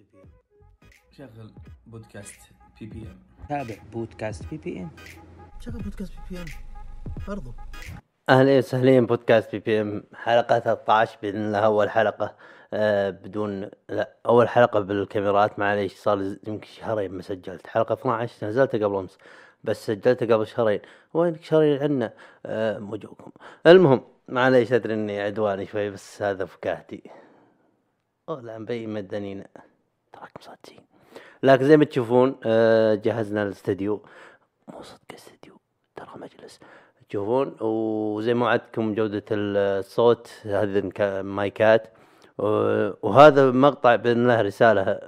بي بي ام شغل بودكاست بي بي ام تابع بودكاست بي بي ام شغل بودكاست بي بي ام برضو. أهلا وسهلا بودكاست بي بي ام حلقة 13 بإذن الله أول حلقة آه بدون لا أول حلقة بالكاميرات معليش صار يمكن شهرين ما سجلت. حلقة 12 نزلتها قبل أمس بس سجلتها قبل شهرين. وينك شهرين عنا؟ آه مو جوكم. المهم معليش أدري إني عدواني شوي بس هذا فكاهتي. أوه لا مبين مدنينا. تراكم صادقين لكن زي ما تشوفون آه جهزنا الاستديو. مو صدق استديو. ترى مجلس. تشوفون؟ وزي ما وعدتكم جودة الصوت هذه المايكات وهذا مقطع بإذن الله رسالة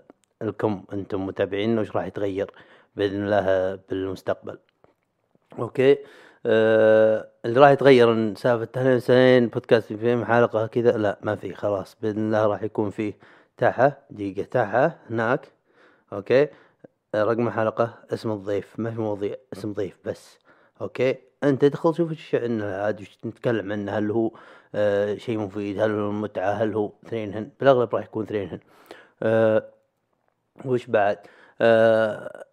لكم أنتم متابعين وش راح يتغير بإذن الله بالمستقبل. أوكي؟ آه اللي راح يتغير سالفة وسهلين بودكاست في حلقة كذا لا ما في خلاص بإذن الله راح يكون فيه تحة دقيقة تحة هناك. أوكي. رقم الحلقة اسم الضيف. ما في مواضيع اسم ضيف بس. أوكي. أنت ادخل شوف إيش عندنا عاد وش نتكلم عنه. هل هو آه شيء مفيد؟ هل هو متعة؟ هل هو اثنينهن بالأغلب راح يكون اثنينهن آه وش بعد؟ آه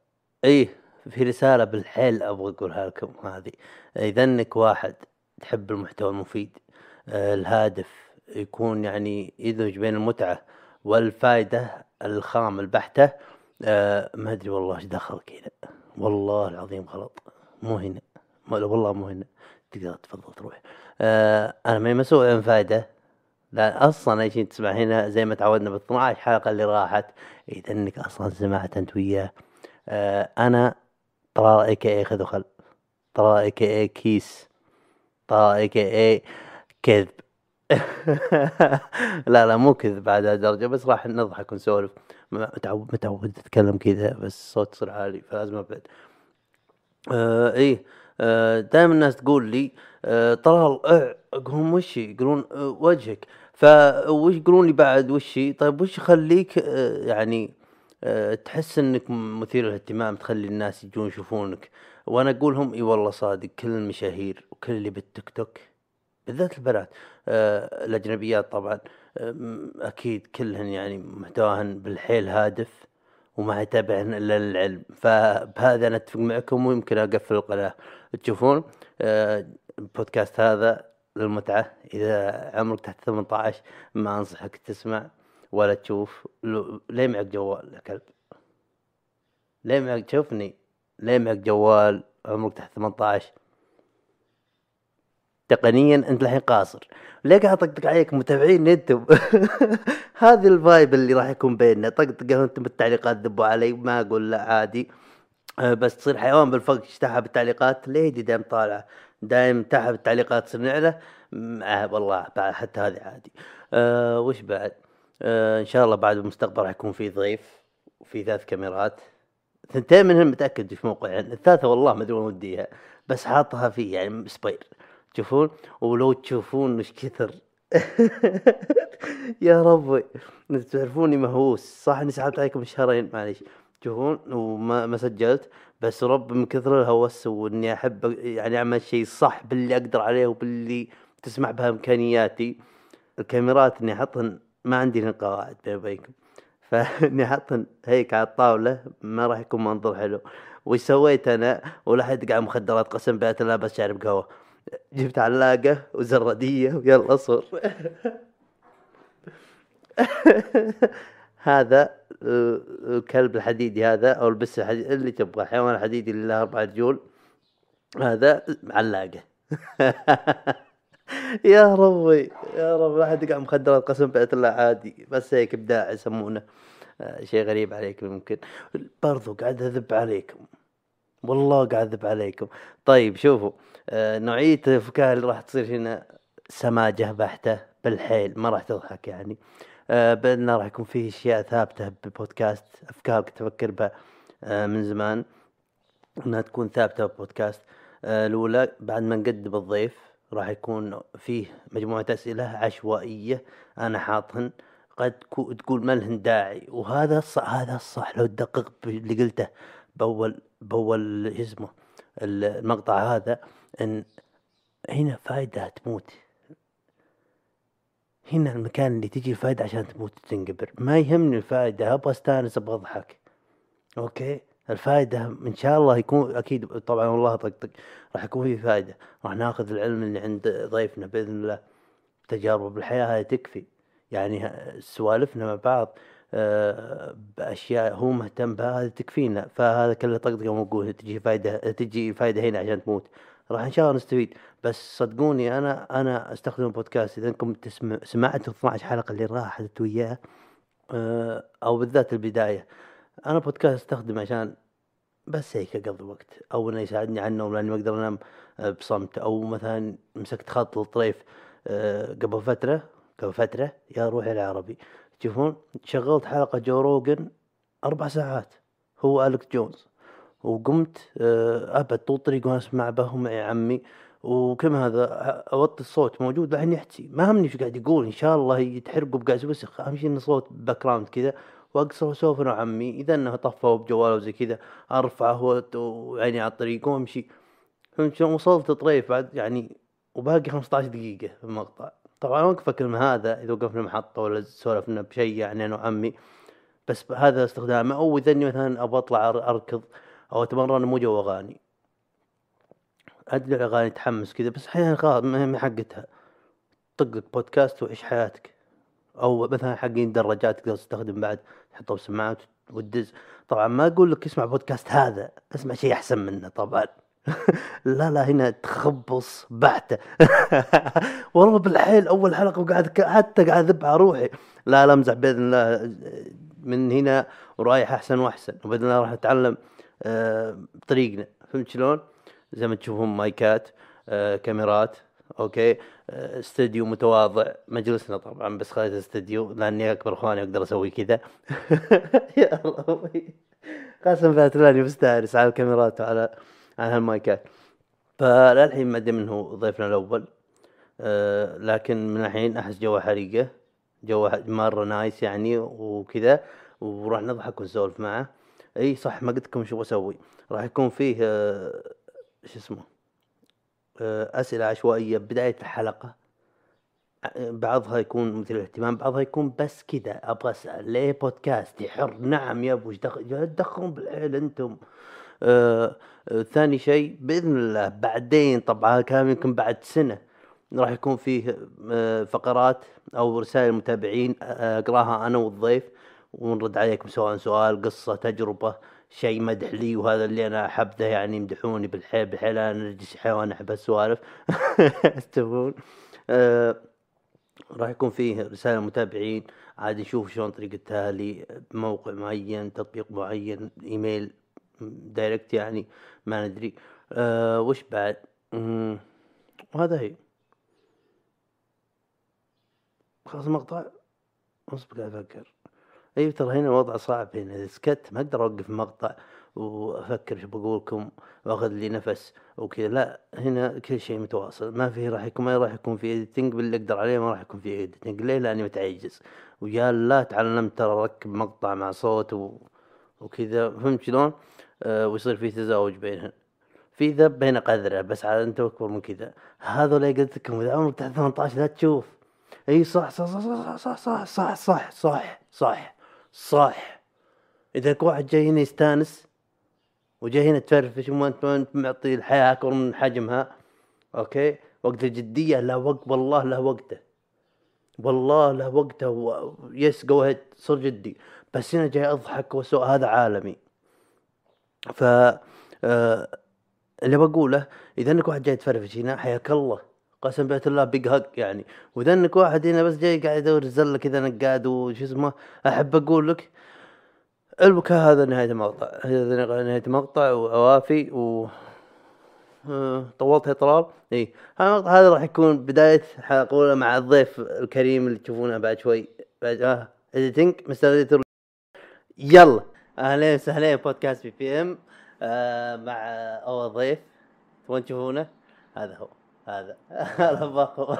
إيه في رسالة بالحيل أبغى أقولها لكم هذه. إذا إنك واحد تحب المحتوى المفيد آه الهادف يكون يعني يدمج بين المتعة والفائدة الخام البحتة آه ما أدري والله إيش دخلك هنا والله العظيم غلط. مو هنا. والله مو هنا. تقدر تفضل تروح. آه أنا ماني مسؤول عن فائدة. لا أصلا أي شيء تسمع هنا زي ما تعودنا بال 12 حلقه اللي راحت إذا إنك أصلا سمعت أنت وياه. آه أنا طلال اي كي اي خذ وخل؟ طلال a.k.a. كيس؟ طلال a.k.a. كذب؟ لا لا مو كذب بعد هالدرجه بس راح نضحك ونسولف. متعود متعود اتكلم كذا بس الصوت يصير عالي فلازم أبعد. آه إيه آه دائما الناس تقول لي آه طلال آه اقولهم وش يقولون آه وجهك. فوش يقولون لي بعد وش طيب وش يخليك آه يعني آه تحس إنك مثير للاهتمام تخلي الناس يجون يشوفونك؟ وأنا أقول لهم إي والله صادق كل المشاهير وكل اللي بالتيك توك بالذات البنات. آه الأجنبيات طبعا آه أكيد كلهن يعني محتواهن بالحيل هادف وما يتابعن إلا العلم فبهذا أنا أتفق معكم ويمكن أقفل القناة. تشوفون آه، البودكاست هذا للمتعة. إذا عمرك تحت 18 ما أنصحك تسمع ولا تشوف. ليه معك جوال يا كلب؟ ليه معك شوفني. ليه معك جوال عمرك تحت 18 تقنيا أنت الحين قاصر. ليه قاعد اطقطق عليك متابعين أنتم هذه الفايب اللي راح يكون بيننا. طقطقه أنتم بالتعليقات ذبوا علي ما أقول لا عادي. آه، بس تصير حيوان بالفرق تحت بالتعليقات ليدي دايم طالعه دايم تحت بالتعليقات تصير نعلة؟ آه والله بعد حتى هذه عادي. آه وش بعد؟ آه إن شاء الله بعد بالمستقبل راح يكون في ضيف وفي ثلاث كاميرات. ثنتين منهم متأكد في موقعهن الثالثة والله ما أدري وديها بس حاطها في يعني سبير. تشوفون؟ ولو تشوفون وش كثر. يا ربي. تعرفوني مهووس. صح إني سحبت عليكم شهرين معليش. تشوفون؟ وما ما سجلت. بس رب من كثر الهوس وإني أحب يعني أعمل شيء صح باللي أقدر عليه وباللي تسمح بها إمكانياتي. الكاميرات إني أحطهن ما عندي قواعد بيني وبينكم. فإني أحطهن هيك على الطاولة ما راح يكون منظر حلو. وش سويت أنا؟ ولا حد قاعد مخدرات قسم بالله بس شارب قهوة. جبت علاقة وزردية ويلا صور هذا الكلب الحديدي هذا أو البس الحديدي اللي تبغى الحيوان الحديدي اللي له أربع رجول. هذا علاقة. يا ربي يا رب لا حد قاعد مخدرات قسم بالله عادي. بس هيك إبداع يسمونه. آه، شيء غريب عليكم يمكن. برضو قاعد أذب عليكم. والله قاعد أذب عليكم. طيب شوفوا. نوعية الفكاهة اللي راح تصير هنا سماجة بحتة بالحيل ما راح تضحك يعني. آه، بأن راح يكون فيه أشياء ثابتة بالبودكاست أفكار كنت أفكر بها آه، من زمان إنها تكون ثابتة بودكاست آه، الأولى بعد ما نقدم الضيف راح يكون فيه مجموعة أسئلة عشوائية أنا حاطهن. قد تقول ما لهن داعي؟ وهذا الصح هذا الصح لو تدقق باللي قلته باول بأول اسمه المقطع هذا. إن هنا فائده تموت. هنا المكان اللي تجي الفائدة عشان تموت تنقبر ما يهمني الفائدة أبغى أستانس أبغى أضحك. أوكي؟ الفائدة إن شاء الله يكون أكيد طبعا والله طقطق راح يكون في فائدة راح ناخذ العلم اللي عند ضيفنا بإذن الله. تجاربه بالحياة هاي تكفي. يعني سوالفنا مع بعض آه، بأشياء هو مهتم بها هذه تكفينا. فهذا كله طقطقه موجود تجي فايدة تجي فايدة هنا عشان تموت. راح إن شاء الله نستفيد. بس صدقوني أنا أنا أستخدم البودكاست إذا أنكم تسمع سمعتوا 12 حلقة اللي راحت وياه آه، أو بالذات البداية. أنا بودكاست استخدمه عشان بس هيك أقضي وقت. أو إنه يساعدني على النوم لأني ما أقدر أنام آه، بصمت. أو مثلا مسكت خط الطريف آه، قبل فترة قبل فترة يا روحي العربي تشوفون شغلت حلقة Joe Rogan أربع ساعات. هو Alex Jones. وقمت آه، أبد طول الطريق وأنا اسمع به مع عمي. وكم هذا أوطي الصوت موجود بعدين يحكي ما همني إيش قاعد يقول إن شاء الله يتحرقوا بقاس وسخ أهم شيء انه صوت باك كذا وأقصر وأسولف أنا وعمي. إذا انه طفى بجواله وزي كذا ارفعه وعيني على الطريق وأمشي. فهمت شلون وصلت طريف بعد يعني وباقي 15 دقيقة في المقطع. طبعا وقفك لما هذا إذا وقفنا محطة ولا سولفنا بشيء يعني أنا وعمي. بس هذا استخدامه. أو إذا مثلا أبغى أطلع أركض. أو اتمرن مو جو أغاني. ادري أغاني تحمس كذا بس أحيانا خلاص ما ما حقتها. طقك بودكاست وعيش حياتك. أو مثلا حقين دراجات تقدر تستخدم بعد تحطه بسماعات وتدز. طبعا ما أقول لك اسمع بودكاست هذا اسمع شيء أحسن منه طبعا. لا لا هنا تخبص بحته والله بالحيل أول حلقة وقاعد حتى قاعد اذب على روحي. لا لا أمزح بإذن الله. من هنا ورايح أحسن وأحسن. وبإذن الله راح أتعلم بطريقنا فهمت شلون؟ زي ما تشوفون مايكات آه، كاميرات أوكي؟ آه، استديو متواضع. مجلسنا طبعا بس خليته استديو لأني أكبر إخواني أقدر أسوي كذا. يا الله. قسم بالله تلاني مستانس على الكاميرات وعلى على هالمايكات. فللحين ما أدري من هو ضيفنا الأول. آه، لكن من الحين أحس جوه حريقة. جوه مرة nice يعني وكذا. وراح نضحك ونسولف معه. إي صح ما قلت لكم شو بسوي راح يكون فيه آه، شو اسمه آه، أسئلة عشوائية بداية الحلقة. بعضها يكون مثير للاهتمام بعضها يكون بس كذا. أبغى أسأل ليه بودكاست حر نعم يا أبو تدخلون بالحيل أنتم. آه آه ثاني شيء بإذن الله بعدين طبعا الكلام يمكن بعد سنة راح يكون فيه فقرات أو رسائل المتابعين أقراها أنا والضيف. ونرد عليكم سواء سؤال قصة تجربة شيء مدح لي وهذا اللي أنا احبه يعني يمدحوني بالحيل بالحيل أنا نرجس حيوان أحب السوالف. تفهمون آه راح يكون فيه رسالة متابعين عاد نشوف شلون طريقة التهالي بموقع معين تطبيق معين إيميل دايركت يعني ما ندري. أه وش بعد؟ وهذا هي. خلاص المقطع اصبر قاعد أفكر. اي ترى هنا الوضع صعب هنا. سكت ما أقدر أوقف المقطع وأفكر شو بقولكم وأخذ لي نفس وكذا. لا هنا كل شيء متواصل. ما في راح يكون ما راح يكون في editing باللي أقدر عليه ما راح يكون في editing ليه؟ لأني متعجز. ويا لا تعلمت ترى اركب مقطع مع صوت و... وكذا. فهمت شلون؟ آه ويصير في تزاوج بينهن في ذب بين قذرة بس عاد أنت أكبر من كذا. هذا اللي قلت لكم إذا عمرك تحت 18 لا تشوف. إي صح صح صح صح صح صح صح صح صح صح صح. إذا لك واحد جاي هنا يستانس وجاي هنا تفرفش وما انت معطي الحياة اكبر من حجمها أوكي؟ وقت الجدية لا وقت والله له وقته. والله له وقته و... yes go ahead صر جدي. بس هنا جاي أضحك وأسولف هذا عالمي. ف آه... اللي بقوله إذا إنك واحد جاي تفرفش هنا حياك الله. قسم بيت الله بيج هق يعني. واذا انك واحد هنا بس جاي قاعد يدور زلة كذا نقاد وش اسمه أحب أقول لك البكاء هذا نهاية المقطع. هذا نهاية المقطع وأوافي و آه، طولت يا طلال اي هذا المقطع هذا راح يكون بداية حلقة مع الضيف الكريم اللي تشوفونه بعد شوي. بعد آه editing mister editor يلا. أهلين وسهلين بودكاست بي بي إم آه مع أول ضيف. تبون تشوفونه؟ هذا هو. هذا. باخو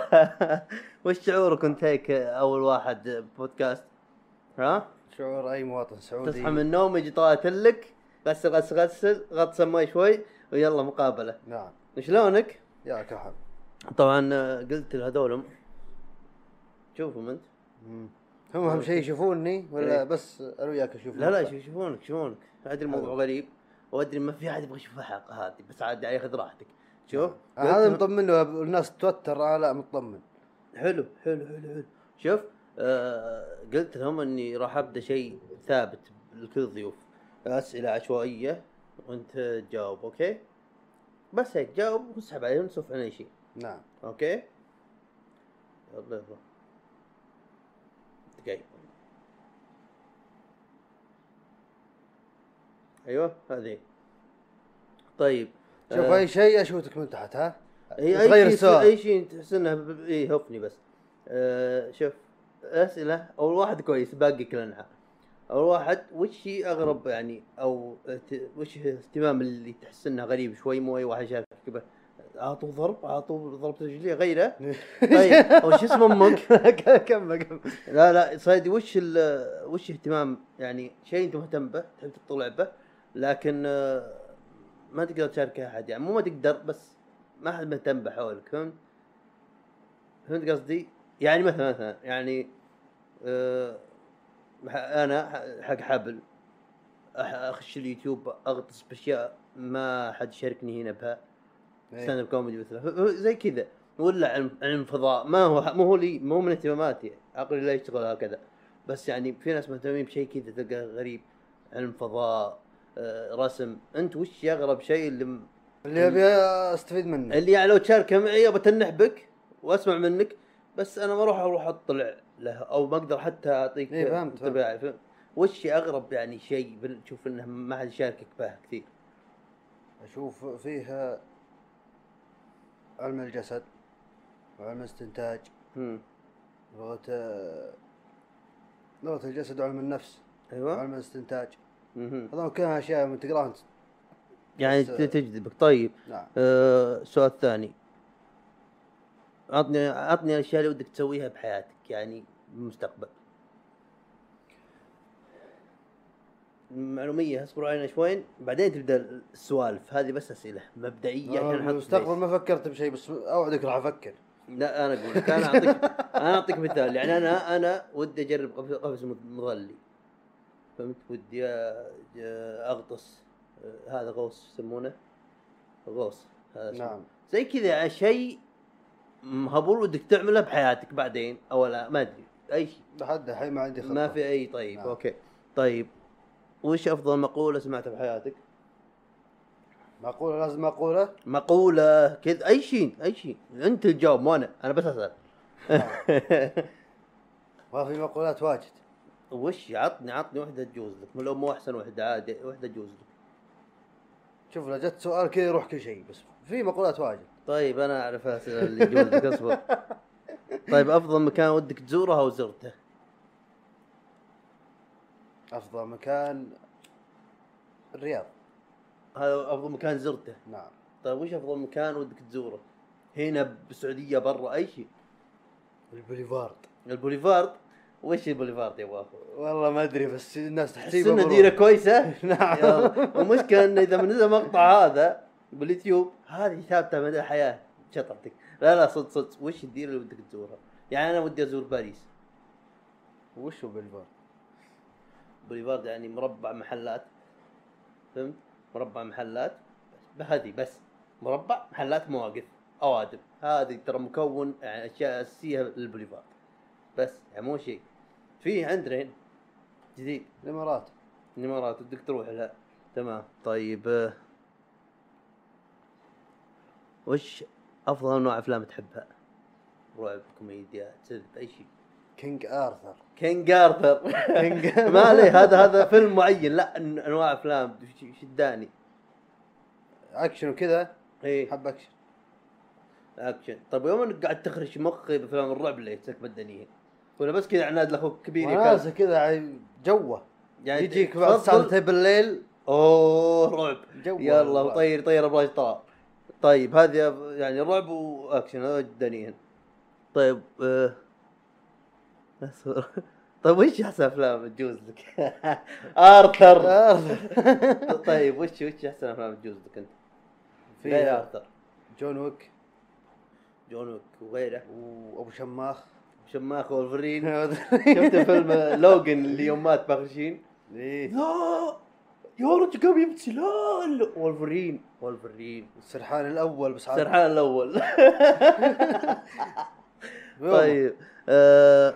وش شعورك كنت هيك أول واحد بودكاست؟ ها؟ شعور أي مواطن سعودي. تصحى من النوم يجي طالع لك غسل غسل غسل غطس ماي شوي ويلا مقابلة. نعم. شلونك؟ يا كحل طبعا قلت لهذولهم تشوفهم انت. هم أهم شيء يشوفوني ولا إيه. بس أنا وياك أشوف لا لا يشوف- يشوفونك يشوفونك أدري الموضوع. غريب. وأدري ما في أحد يبغى يشوف الحلقة هذه بس عاد ياخذ راحتك. شوف هذا مطمن له الناس تتوتر أنا لا مطمن. حلو حلو حلو حلو. شوف آه قلت لهم إني راح أبدأ شيء ثابت لكل الضيوف أسئلة عشوائية وأنت تجاوب أوكي؟ بس هيك جاوب واسحب عليه ونسولف عن أي شيء. نعم. أوكي؟ يلا يلا. دقيقة. أيوه هذه. طيب شوف آه، أي شيء اشوتك من تحت ها؟ إي تغير اي شيء. أي شيء تحس انه إي هفني بس. آه شوف أسئلة أول واحد كويس باقي كلنا أول واحد وش هي أغرب يعني أو وش اهتمام اللي تحس انه غريب شوي مو أي واحد يشاركك به اعطوا ضرب اعطوا ضربة رجلية غيره. طيب وش اسم أمك؟ كمل كمل لا لا صيدي وش ال وش اهتمام يعني شيء أنت مهتم به تحب تطلع به لكن آه، ما تقدر تشاركه أحد يعني مو ما تقدر بس ما حد مهتم به حولك فهمت؟ فهمت قصدي؟ يعني مثلا مثلا يعني ح- أنا حق حبل أخش اليوتيوب أغطس بأشياء ما حد يشاركني هنا بها stand. up comedy مثلا زي كذا ولا علم علم فضاء ما هو مو هو لي مو من اهتماماتي عقلي لا يشتغل هكذا بس يعني في ناس مهتمين بشيء كذا تلقى غريب علم فضاء رسم. انت وش أغرب شيء اللي اللي أبي أستفيد منه؟ اللي يعني لو تشاركه معي بتنح بك وأسمع منك بس أنا ما أروح أروح أطلع له أو ما أقدر حتى أعطيك إيه، فهمت، فهمت. وش أغرب يعني شيء تشوف إنه ما حد يشاركك به كثير؟ أشوف فيها علم الجسد وعلم الاستنتاج. لغة لغة الجسد وعلم النفس أيوه. وعلم الاستنتاج. هذول كلها أشياء من تقراها انت يعني ت- تجذبك. طيب نعم. آه، السؤال الثاني عطني عطني الأشياء اللي ودك تسويها بحياتك يعني بالمستقبل. معلومية اصبروا علينا شوين. بعدين تبدأ السوالف. هذه بس أسئلة مبدئية عشان نحط space. ما فكرت بشيء بس أوعدك راح أفكر. لا أنا أقول أنا أعطيك أنا أعطيك مثال. يعني أنا أنا ودي أجرب قفز مظلي. فهمت ودي أغطس. هذا غوص يسمونه. غوص هذا اسمه. نعم. زي كذا يعني شيء مهبول ودك تعمله بحياتك بعدين أو لا ما أدري. أي شيء. لحد الحين ما عندي خطة. ما في أي طيب نعم. أوكي. طيب وش أفضل مقولة سمعتها بحياتك؟ مقولة لازم مقولة مقولة كذا أي شيء أي شيء. أنت تجاوب مو أنا. أنا بس أسأل. ما في مقولات واجد. وش عطني عطني وحدة تجوز لك لو مو أحسن وحدة عادي وحدة تجوز لك. شوف لو جت سؤال كذا يروح كل شيء بس في مقولات واجد. طيب أنا أعرف الاسئله اللي تجوز لك أصبر. طيب أفضل مكان ودك تزوره أو زرته؟ أفضل مكان الرياض. هذا أفضل مكان زرته؟ نعم. طيب وش أفضل مكان ودك تزوره؟ هنا بالسعوديه برا أي شيء؟ البوليفارد. البوليفارد؟ وش البوليفارد يا أبو؟ والله ما أدري بس الناس تحس تحسيبها انه. ديره كويسة؟ نعم. يلا. والمشكلة انه إذا من نزل مقطع هذا باليوتيوب هذه ثابتة مدى الحياة شطرتك لا لا صدق صدق وش الديره اللي ودك تزورها؟ يعني أنا ودي أزور باريس وش هو بوليفارد؟ بوليفارد يعني مربع محلات فهمت؟ مربع محلات بس هذه بس مربع محلات مواقف أوادم هذه ترى مكون يعني أشياء أساسية للبوليفارد بس يعني مو شيء في عندنا هنا جديد. الإمارات. الإمارات ودك تروح لها. تمام. طيب آه، وش أفضل انواع أفلام تحبها؟ رعب كوميديا كذب أي شيء. King Arthur. King Arthur. ما عليه. هذا هذا فيلم معين. لا أنواع أفلام. شداني. أكشن وكذا؟ إيه. حب أكشن. أكشن. طيب يوم إنك قاعد تخرج مخي بأفلام الرعب اللي يتسك بدنيه ولا بس كذا عناد لأخوك كبير؟ وناسه كذا عي- جوة. يعني يجيك بعد ساعتين بالليل أوه رعب. يلا. وطير طير أبراج طلال طيب هذه يعني رعب وأكشن هذا جدانيين طيب آه... طيب وش أحسن أفلام تجوز لك؟ Arthur. طيب وش وش أحسن أفلام تجوز لك أنت؟ في Arthur. John Wick. John Wick وغيره. وأبو شماخ. شماخ وولفرين. شفت فيلم Logan اللي يوم مات ماخشين إيه. لا. يا رجل قام يبكي؟ لا لا. Wolverine. Wolverine. السرحان الأول بس عاد- سرحان الأول. طيب آه.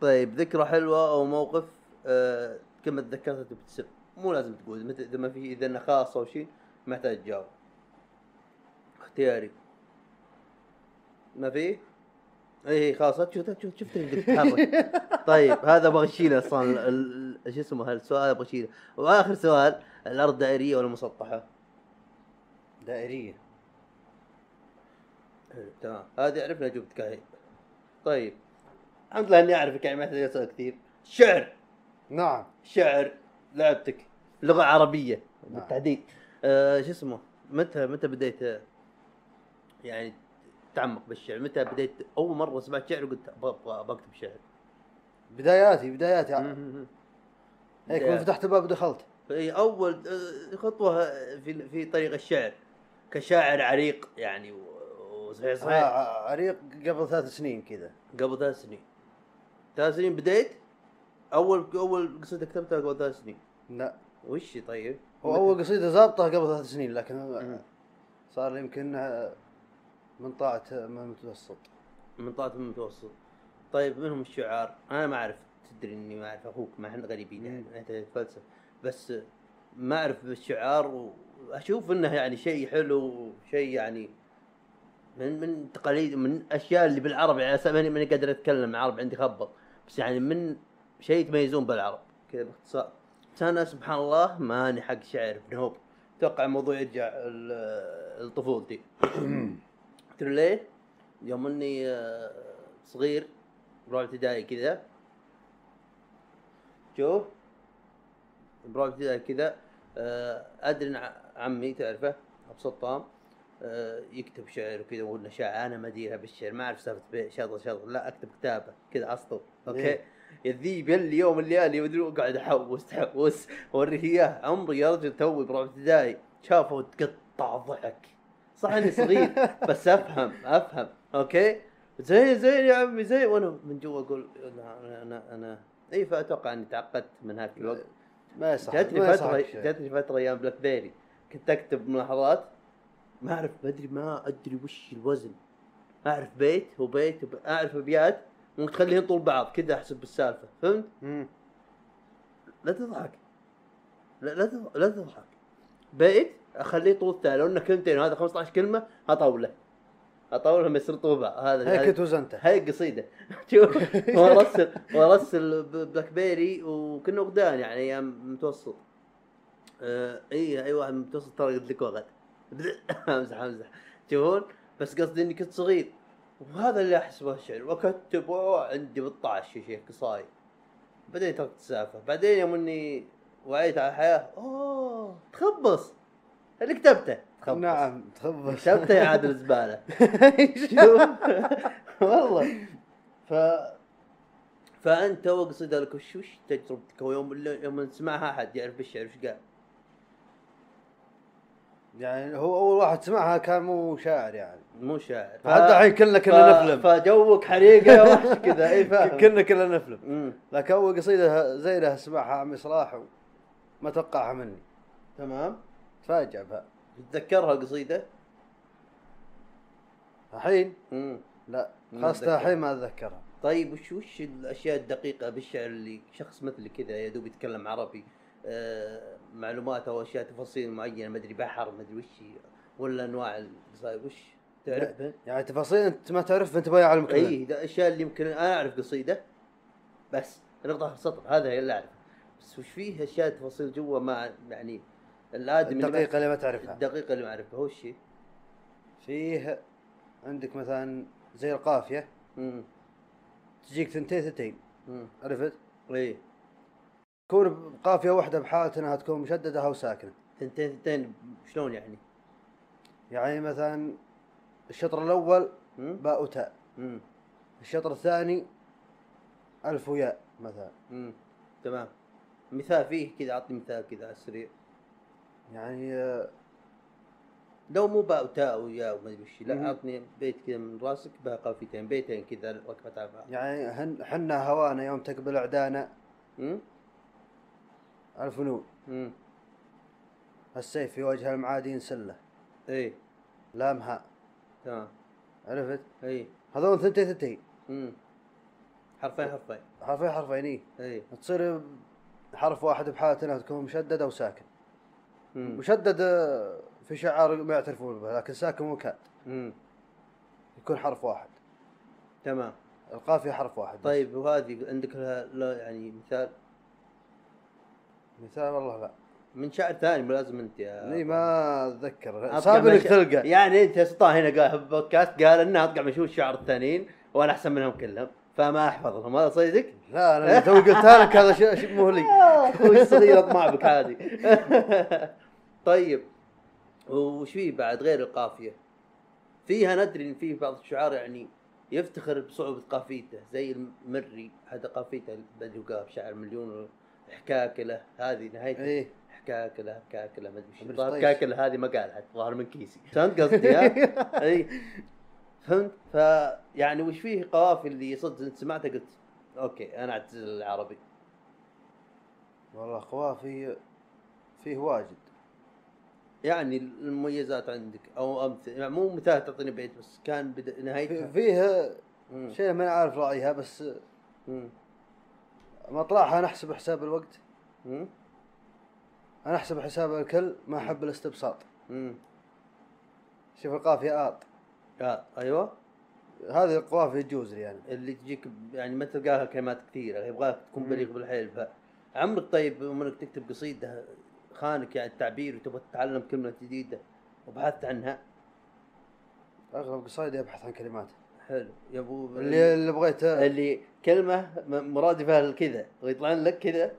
طيب ذكرى حلوة أو موقف آه كما تذكرت تبتسم مو لازم تقول إذا ما في إذا إنه خاص أو شيء ما يحتاج تجاوب. اختياري. ما في؟ اي خلاص لا تشوف شفت شفت بدك تتحرك طيب هذا أبغى اشيله أصلا. شو اسمه هالسؤال أبغى اشيله وآخر سؤال الأرض دائرية ولا مسطحة؟ دائرية. حلو تمام. هذه عرفنا اجوبتك الحين طيب. الحمد لله إني أعرفك يعني ما يحتاج أسأل كثير. شعر. نعم. شعر لعبتك. لغة عربية نعم. بالتحديد. آه شو اسمه؟ متى متى بديت؟ يعني تعمق بالشعر. متى بديت؟ أول مرة سمعت شعر وقلت أكتب شعر. بداياتي بداياتي. هيك بدايات. من فتحت الباب دخلت هي أول آه، خطوة في في طريق الشعر. كشاعر عريق يعني وصحيح صحيح. آه، عريق قبل ثلاث سنين كذا. قبل ثلاث سنين. ثلاث سنين بديت؟ اول أول قصيدة كتبتها قبل ثلاث سنين. لا. وش طيب؟ هو أول قصيدة ظابطه قبل ثلاث سنين لكن. صار يمكن آه، من طاعة من المتوسط. من طاعة من المتوسط. طيب منهم الشعار. أنا ما أعرف تدري إني ما أعرف أخوك ما إحنا غريبين يعني. أنت تتفلسف. بس ما أعرف الشعار وأشوف إنه يعني شيء حلو شيء يعني من من تقاليد من أشياء اللي بالعرب يعني أسا- ماني ماني قادر أتكلم عربي عندي خبط. بس يعني من شيء يتميزون بالعرب كذا باختصار. بس أنا سبحان الله ماني حق شعر بنوب. أتوقع الموضوع يرجع لطفولتي. تدري ليه؟ يوم اني آه، صغير برابع ابتدائي كذا شوف برابع ابتدائي كذا آه، ادري عمي تعرفه ابو سطام آه، يكتب شعر وكذا ولا شعر أنا ما أديرها بالشعر ما أعرف سالفة شطر شطر لا أكتب كتابة كذا أسطر okay إيه. يذيب يلي يوم الليالي مدري اقعد أحوس تحوس اوريه إياه عمري يا رجل توي برابع ابتدائي شافه تقطع ضحك صح إني صغير. بس أفهم أفهم. okay؟ زين زين يا عمي زين. وأنا من جوا أقول أنا أنا, أنا. إي فأتوقع إني تعقدت من هاك الوقت. ما يصح جاتني فترة جاتني فترة أيام BlackBerry كنت أكتب ملاحظات. ما أعرف بدري ما أدري وش الوزن. أعرف بيت وبيت وب... أعرف أبيات. ممكن تخليهم طول بعض كذا أحسب بالسالفة. فهمت؟ مم. لا تضحك. لا لا تضحك, لا تضحك. بيت؟ أخليه طول التالي لو إنه كلمتين وهذا 15 كلمة أطوله. أطوله لما يصير طول بعض هذا هيك وزنته. هاي قصيدة. شوف وارسل وارسل BlackBerry وكنا غدان يعني أيام متوسط. آه اي أي واحد متوسط ترى قلت لك وغد امزح امزح تشوفون بس قصدي إني كنت صغير. وهذا اللي احسبه الشعر. وأكتب عندي 16 شيء قصايد بعدين تركت السالفة. بعدين يوم إني وعيت على الحياة أوه تخبص. اللي كتبته تخبص. نعم تخبص. كتبته يا عادل زباله شوف. والله. ف فأنت وقصد لك وش وش تجربتك ويوم يوم نسمعها أحد يعرف بالشعر وش قال. يعني هو أول واحد سمعها كان مو شاعر يعني. مو شاعر. ف- حتى الحين كلنا ف- كنا نفلم. فجوك حريقة يا وحش كذا إي فاهم. كنا كنا نفلم. لكن أول قصيدة زينة سمعها عمي صلاح ما توقعها مني. تمام. تفاجأ بها تتذكرها القصيده؟ الحين أمم. لا خاصة. الحين ما أتذكرها طيب وش وش الأشياء الدقيقة بالشعر اللي شخص مثلي كذا يا دوب يتكلم عربي آه معلومات أو أشياء تفاصيل معينة ما أدري بحر ما أدري وش ولا أنواع القصائد وش تعرفها؟ يعني تفاصيل أنت ما تعرف انت ما يعلمك. اي الاشياء اللي يمكن أنا أعرف قصيدة بس نقطع السطر هذا هي اللي اعرف بس وش فيه أشياء تفاصيل جوا ما يعني الآدمي الدقيقة اللي ما تعرفها. الدقيقة اللي ما أعرفها هو الشيء فيه عندك مثلا زي القافية. امم تجيك ثنتين ثنتين. عرفت؟ إي. تكون بقافية واحدة بحالة انها تكون مشددة أو ساكنة. ثنتين ثنتين شلون يعني؟ يعني مثلا الشطر الأول باء وتاء. الشطر الثاني ألف وياء مثلا. تمام. مثال فيه كذا أعطني مثال كذا على السريع. يعني آه، لو مو باء وتاء ويا وما أدري وش. لا عطني بيت كذا من راسك بها قافيتين بيتين كذا ركبت على بعض يعني حنا هوانا يوم تقبل أعدانا؟ الفنون. السيف في وجه المعادين سلة. إي. لامها تمام. عرفت؟ إي. هذول ثنتين ثنتين. حرفين حرفين. حرفين حرفين إي. تصير حرف واحد بحالته تكون مشدد أو مشدد آه، في شعار ما يعترفون به لكن ساكن أمم. يكون حرف واحد. تمام. القافية حرف واحد بس. طيب وهذه عندك لها لا يعني مثال؟ مثال والله لا. من شعر ثاني لازم انت يا إي ما أتذكر. مش- تلقى. يعني أنت سلطان هنا قال بودكاست قال إنه اطقع مشهور الشعر الثانيين وأنا أحسن منهم كلهم. فما احفظهم هذا صيدك؟ لا أنا تو قلتها لك هذا شيء مو لي أخوي الصغير اطمع بك عادي طيب وش فيه بعد غير القافية؟ فيها ندري إن فيه بعض الشعراء يعني يفتخر بصعوبة قافيته زي المري هذا قافيته بدي وقاف شعر مليون حكاك له هذه نهايته إيه حكاك له حكاك له ما أدري وش أبو الظاهر السطيش. حكاك له هذه ما قالها ظاهر من كيسي فهمت قصدي ها؟ اي فهمت؟ ف يعني وش فيه قوافي اللي صدق إنت سمعتها؟ قلت أوكي أنا اعتزل العربي والله خوافي فيه واجد. يعني المميزات عندك أو أمثلة؟ يعني مو مثال تعطيني بيت بس كان بد... في- نهايتها. فيه. شيء ما عارف رأيها بس. مطلعها نحسب حساب الوقت. مم. أنا أحسب حساب الكل ما أحب الاستبساط. شوف القافية اط آه. أيوه. هذه القوافي تجوز لي يعني. اللي تجيك يعني ما تلقاها كلمات كثيرة يبغاك تكون. بليغ بالحيل. ف عمرك طيب انك تكتب قصيدة خانك يعني التعبير وتبغى تتعلم كلمة جديدة وبحثت عنها؟ أغلب قصايدي أبحث عن كلمات. حلو. يا ابو اللي اللي بغيته. اللي كلمة مرادفة لكذا ويطلع لك كذا؟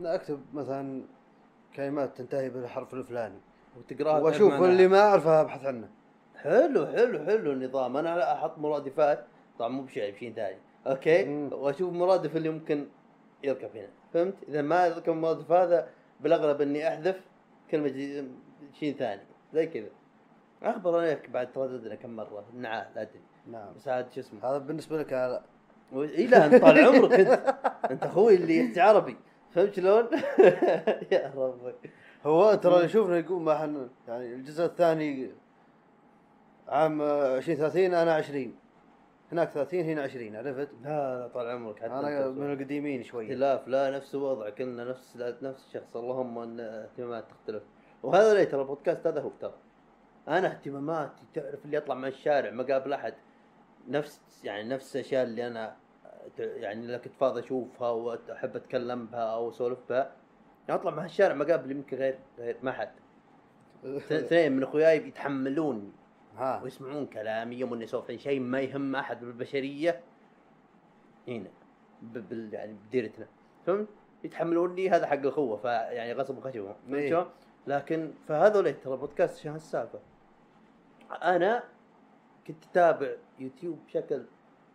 لا أكتب مثلا كلمات تنتهي بالحرف الفلاني. وتقراها وأشوف. اللي ما أعرفها أبحث عنه. حلو حلو حلو النظام. أنا لا أحط مرادفات. طبعا مو بشيء بشيء ثاني. أوكي؟ مم. وأشوف مرادف اللي ممكن يركب هنا. فهمت؟ إذا ما يركب المرادف هذا بالأغلب إني أحذف كلمة جديدة- شيء ثاني. زي كذا. أخبر عليك بعد ترددنا كم مرة. النعال لا أدري. نعم. بس هذا شو اسمه؟ هذا بالنسبة لك لا و- إي لا أنت طال عمرك أنت. أنت أخوي اللي يحكي عربي. فهمت شلون؟ يا ربي. هو ترى يشوفنا يقول ما إحنا يعني الجزء الثاني عام 2030 أنا 20 هناك 30 هنا 20 عرفت؟ لا لا طال عمرك حتى أنا من القديمين شوي اختلاف لا نفس الوضع كلنا نفس نفس الشخص اللهم إن اهتمامات تختلف. وهذا ليه ترى البودكاست هذا هو ترى. أنا اهتماماتي تعرف اللي اطلع من الشارع ما قابل أحد نفس يعني نفس الأشياء اللي أنا يعني اللي كنت فاضي أشوفها وأحب أتكلم بها أو أسولف بها. يعني اطلع مع الشارع ما قابل يمكن غير غير ما حد. اثنين من أخوياي يتحملوني. ها. ويسمعون كلامي يوم إني اسولف عن شيء ما يهم أحد بالبشرية. هنا يعني بديرتنا. فهمت؟ يتحملوني هذا حق الاخوه فيعني غصب خشبهم فهمت إيه. لكن فهذول ترى بودكاست عشان هالسالفه أنا كنت أتابع يوتيوب بشكل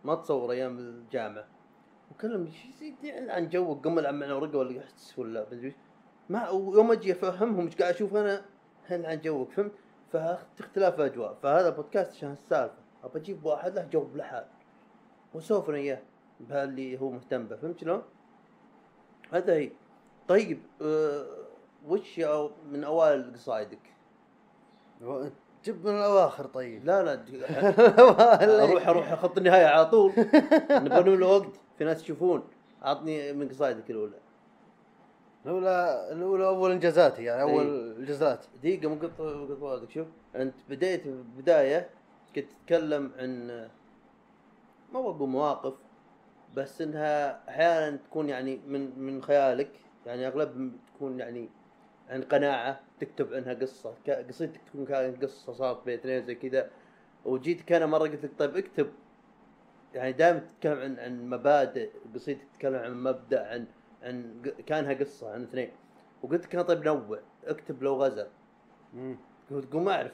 ما تصور أيام الجامعة. وكلهم شي يدري عن جوك قم العب معنا ورقة ولا ولا. ما ويوم أجي أفهمهم إيش قاعد أشوف أنا هل عن جوك؟ فهمت؟ فاختلاف الاجواء. فهذا بودكاست عشان السالفة. أبى أجيب واحد له جو بلحال واسولف أنا إياه بهاللي هو مهتم به. فهمت شلون؟ هذا هي. طيب أه وش أو من أوائل قصايدك؟ جيب من الأواخر طيب. لا لا أروح أروح اخط النهاية على طول. نبغى نملى وقت. في ناس يشوفون. عطني من قصايدك الأولى. الأولى الأولى أول انجازاتي يعني أول. إنجازات. دقيقة مو قط قط شوف أنت بديت بداية كنت تتكلم عن ما بقول مواقف بس إنها أحيانا تكون يعني من من خيالك. يعني أغلب تكون يعني عن قناعة تكتب عنها قصة. قصيدتك تكون كانت قصة صارت بين اثنين زي كذا. وجيتك أنا مرة قلت لك طيب اكتب. يعني دائما تتكلم عن عن مبادئ قصيدتك تتكلم عن مبدأ عن عن كانها قصة عن اثنين. وقلت لك أنا طيب نوع اكتب لو غزل. تقول ما أعرف.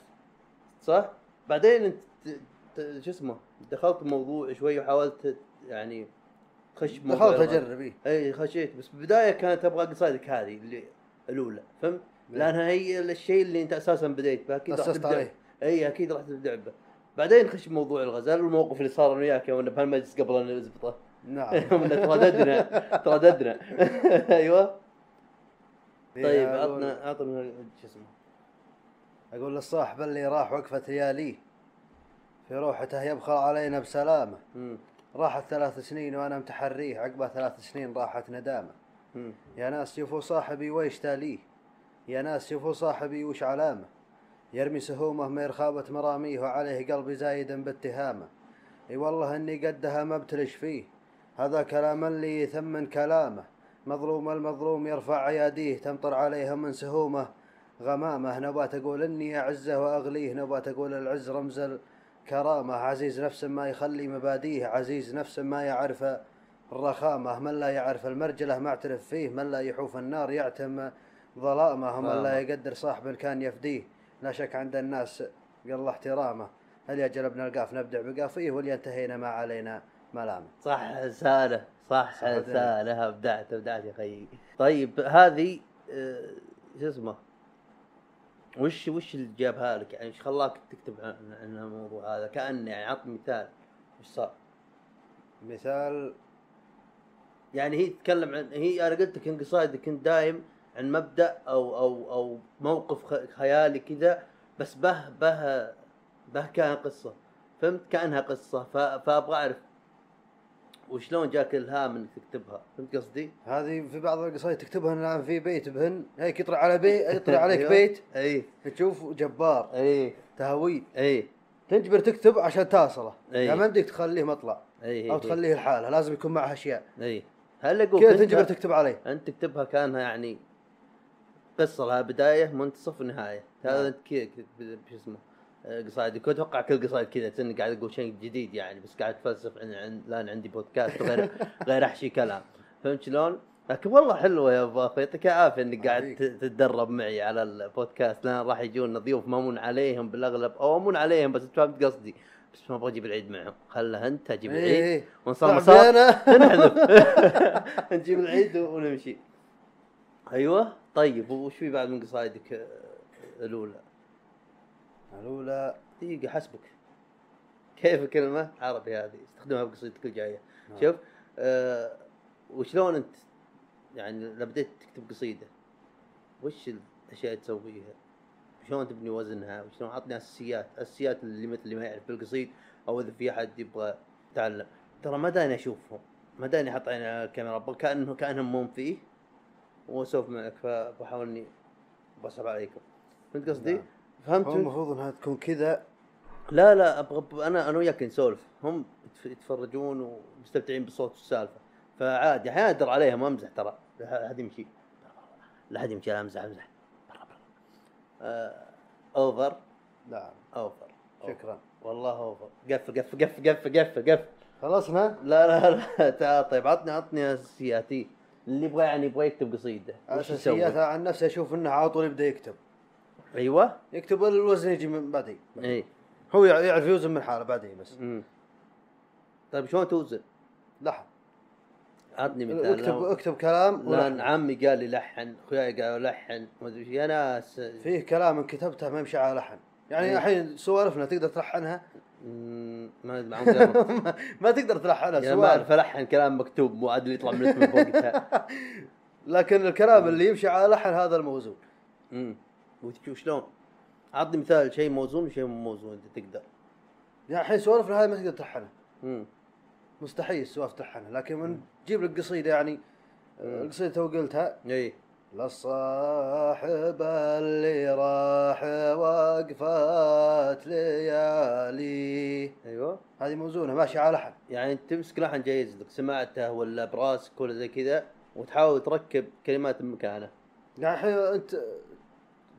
صح؟ بعدين أنت شو اسمه؟ دخلت الموضوع شوي وحاولت يعني تخش موضوع دخلت الغزل. أجرب إيه. اي خشيت. بس بالبداية كانت أبغى قصايدك هذه اللي الأولى فهمت؟ لأنها هي الشيء اللي أنت أساسا بديت به. أكيد راح عليه. اي أكيد راح تبدأ به. بعدين نخش بموضوع الغزال والموقف اللي صار أنا وياك يوم بهالمجلس قبل أن نزبطه. نعم. ترددنا ترددنا أيوه. طيب فيها أقول- عطنا عطنا شو اسمه. أقول للصاحب اللي راح وقفة لياليه في روحته يبخل علينا بسلامة. راحت ثلاث سنين وأنا متحريه. عقبه ثلاث سنين راحت ندامة. يا ناس شوفوا صاحبي ويش تاليه. يا ناس شوفوا صاحبي وش علامة. يرمي سهومه من رخابة مراميه وعليه قلبي زايد باتهامه. إي والله إني قدها ما بتلش فيه. هذا كلام اللي يثمن كلامه. مظلوم المظلوم يرفع عياديه تمطر عليه من سهومه. غمامه نبات أقول إني أعزه وأغليه. نبات أقول العز رمز الكرامة. عزيز نفس ما يخلي مباديه. عزيز نفس ما يعرف الرخامة. من لا يعرف المرجلة ما اعترف فيه. من لا يحوف النار يعتم ظلامه. من لا يقدر صاحب كان يفديه. لا شك عند الناس قل احترامه. هل يجل ابن القاف نبدع بقافيه؟ واللي انتهينا ما علينا. ملامه صح سالة صح. سالة أبدعت أبدعت يا خيي طيب هذه آه، شو اسمه؟ وش وش اللي جابها لك؟ يعني إيش خلاك تكتب عن عن الموضوع هذا؟ كأن يعني عطني مثال. وش صار؟ مثال؟ يعني هي تتكلم عن هي أنا قلت لك ان قصايدك كنت دايم عن مبدأ أو أو أو موقف خيالي كذا بس به به به كان قصة. فهمت؟ كأنها قصة. فأبغى أعرف وشلون جاك الهام إنك تكتبها؟ فهمت قصدي؟ هذه في بعض القصايد تكتبها الان في بيت بهن. هيك يطلع على بيت يطلع عليك أيوة. بيت. أي. تشوف جبار. أي. تهويل. أي. تنجبر تكتب عشان تصله أي. يعني ما بدك تخليه مطلع. أي أو تخليه لحاله. لازم يكون معه أشياء. أي. هل أقول كذا كنت- تنجبر تكتب عليه. أنت تكتبها كأنها يعني قصة لها بداية منتصف ونهايه هذا نعم. انت كذا كذا- شو اسمه؟ آه، قصايد كنت أتوقع كل قصايد كذا تني قاعد أقول شيء جديد يعني بس قاعد اتفلسف عن عن لأن عندي بودكاست غير غير أحشي كلام. فهمت شلون؟ لكن والله حلوة يا أبو أخي. يعطيك العافية إنك قاعد تتدرب معي على البودكاست. لأن راح يجون ضيوف مامون عليهم بالأغلب. أو أمون عليهم بس أنت فهمت قصدي. بس ما أبغى أجيب العيد معهم. خله أنت أجيب العيد. إيه. أنا. نحذف نجيب العيد ونمشي. أيوه. طيب وش في بعد من قصايدك آه، الاولى؟ دقيقة حسبك كيف الكلمة عربي هذه استخدمها بقصيدتك الجاية نعم. شوف آه وشلون انت يعني لما بديت تكتب قصيدة وش الأشياء اللي تسويها؟ شلون تبني وزنها؟ وشلون عطني أساسيات، أساسيات اللي مثل اللي ما يعرف بالقصيد أو إذا في أحد يبغى يتعلم ترى ما داني أشوفهم ما داني أحط عيني على الكاميرا كانه كأنهم مو فيه واسولف معك فبحاول إني بصعب عليكم فهمت قصدي؟ نعم. فهمت؟ هو المفروض إنها تكون كذا. لا لا أبغى أنا أنا وياك نسولف. هم يتف- يتفرجون ومستمتعين بالصوت والسالفه فعادي أحيانا ادر عليهم أمزح ترى. لا حد يمشي. لا حد يمشي لا أمزح أمزح. آه، أوفر. نعم. أوفر. شكرا. والله أوفر. قفل قفل قفل قفل قفل قفل خلصنا لا لا لا. تعال طيب عطني عطني اساسياتي اللي يبغى يعني يبغى يكتب قصيدة؟ اساسياتها عن نفسه أشوف إنه على طول يبدأ يكتب. أيوه يكتب الوزن يجي من بعدين إي هو يع- يعرف يوزن من حاله بعدين بس أمم. طيب شلون توزن؟ لحن عطني مثال اكتب لو- اكتب كلام لأن. عمي قال لي لحن أخوياي قالوا لحن ما أدري. يا ناس فيه كلام كتبته ما يمشي على لحن يعني. الحين سوالفنا تقدر تلحنها مم، ما. ما تقدر تلحنها يعني ما اعرف الحن كلام مكتوب مو عاد يطلع من اسمه وقتها لكن الكلام اللي يمشي على لحن هذا الموزون وتشوف شلون؟ عطني مثال شيء موزون وشيء مو موزون أنت تقدر. يعني الحين سوالفنا هذه ما تقدر تلحنها مستحيل سوالف تلحنها لكن من تجيب لك قصيدة يعني. القصيده تو قلتها. إي. للصاحب اللي راح وقفات ليالي. أيوه. هذه موزونة ماشيه على لحن. يعني أنت تمسك لحن جايز لك سمعته ولا براسك ولا زي كذا وتحاول تركب كلمات بمكانه يعني الحين أنت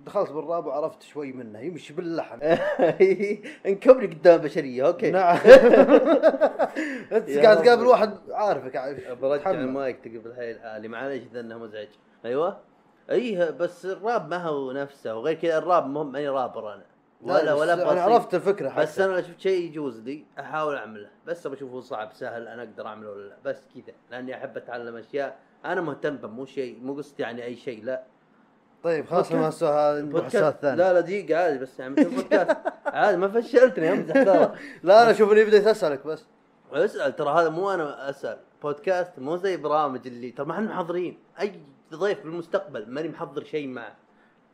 دخلت بالراب وعرفت شوي منه يمشي باللحن. انكبني قدام بشريه أوكي. نعم. انت قاعد. تقابل واحد عارفك عارف برجع. المايك تقف الحين الحالي معليش إذا إنه مزعج. أيوه. إيه بس الراب ما هو نفسه. وغير كذا الراب مهم اني رابر أنا. ولا لا، ولا أنا عرفت الفكرة حتى. بس أنا شفت شيء يجوز لي أحاول أعمله. بس ابى اشوفه صعب سهل أنا أقدر أعمله ولا لا. بس كذا. لأني أحب أتعلم أشياء. أنا مهتم مو شيء مو قصدي يعني أي شيء لا. طيب خلاص ما هسه الحساب الثاني لا لا دقيقة عادي بس يعني مثل بودكاست. عادي ما فشلتني امزح ترى لا أنا شوف اني بديت أسألك بس. اسأل ترى هذا مو أنا أسأل. بودكاست مو زي برامج اللي ترى ما إحنا محضرين. أي ضيف بالمستقبل ماني محضر شيء معه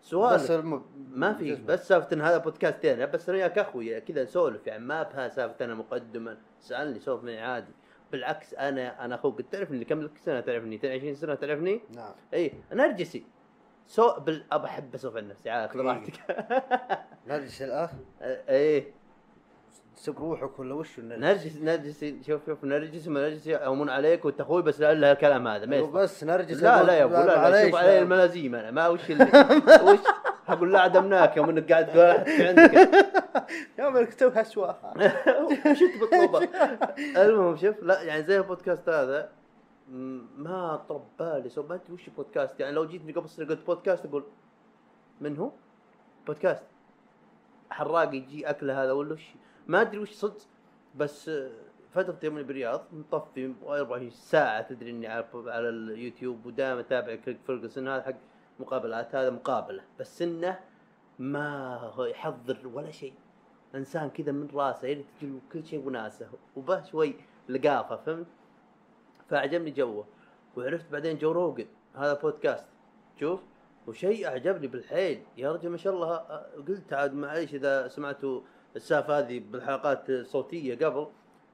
سؤال بس الم... ما في بس سالفة إن هذا بودكاست يعني. بس أنا وياك أخوي كذا نسولف يعني. ما بها سالفة أنا مقدما. سألني سولف معي عادي. بالعكس أنا أنا أخوك تعرفني كم لك سنة تعرفني؟ 22 سنة تعرفني؟ نعم. اي نرجسي so بال ابى أحب اسولف عن نفسي عاد إيه. راحتك نرجس الأخ إيه سب روحك ولا وش؟ نرجس نرجسي شوف شوف نرجسي ما نرجسي يهون عليك وأنت أخوي بس لا لا الكلام هذا ما. بس نرجس لا لا يا أبو لا, لا شوف علي الملازيم أنا ما وش اللي وش أقول لا عدمناك يوم إنك قاعد تقول عندك يا مالك توها سواها وش أنت بتطلبه؟ المهم شوف لا يعني زي البودكاست هذا ما طرب بالي. سو ما أدري وش بودكاست يعني لو جيتني قبل قلت بودكاست أقول من هو؟ بودكاست حراق يجي اكله هذا ولا وش؟ ما أدري وش صدق بس فترة يومي بالرياض مطفي 24 ساعة تدري إني على على اليوتيوب ودائما أتابع كريك فيرجسون هذا حق مقابلات هذا مقابلة. بس إنه ما يحضر ولا شيء. إنسان كذا من راسه يعني كل شيء وناسه وبه شوي لقافة فهمت؟ فأعجبني جوه. وعرفت بعدين Joe Rogan هذا بودكاست. شوف وشيء أعجبني بالحيل. يا رجل ما شاء الله قلت عاد معليش إذا سمعتوا السالفة هذه بالحلقات الصوتية قبل.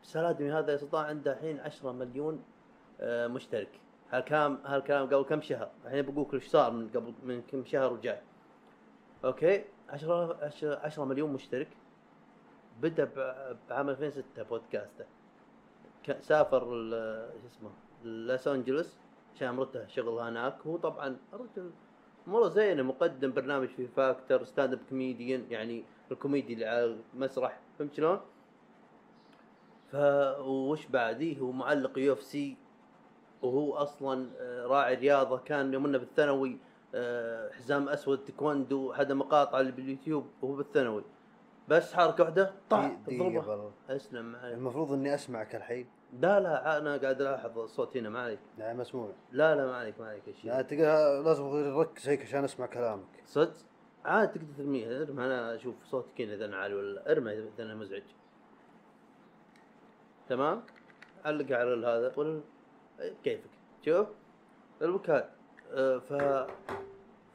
بس الادمي هذا استطاع عنده الحين 10 مليون مشترك. هالكلام هالكلام قبل كم شهر؟ الحين بقول لك إيش صار من قبل من كم شهر وجاي. okay؟ 10 10 10 مليون مشترك. بدأ بعام 2006 بودكاسته. سافر شو اسمه لوس أنجلوس عشان مرته شغل هناك. هو طبعا رجل مرة زين مقدم برنامج Fear Factor stand-up comedian يعني الكوميدي اللي على المسرح فهمت شلون؟ ف وش بعديه هو معلق UFC وهو أصلا آه، راعي رياضة. كان يومنه بالثانوي آه، حزام أسود تايكوندو هذا مقاطع اللي باليوتيوب وهو بالثانوي. بس حركة واحدة. طع ضربه بالله. اسلم معي المفروض إني أسمعك الحين. لا لا أنا قاعد ألاحظ الصوت هنا ما عليك. يعني مسموع لا لا ما عليك ما عليك شيء. يعني تلقى لازم اركز هيك عشان أسمع كلامك. صدق؟ عاد تقدر ترميها ارمي أنا أشوف صوتك هنا إذا أنا عالي ولا لا. ارمي إذا أنا مزعج. تمام؟ علق على هذا. ولا إيه، كيفك؟ شوف. الوكال آه، ف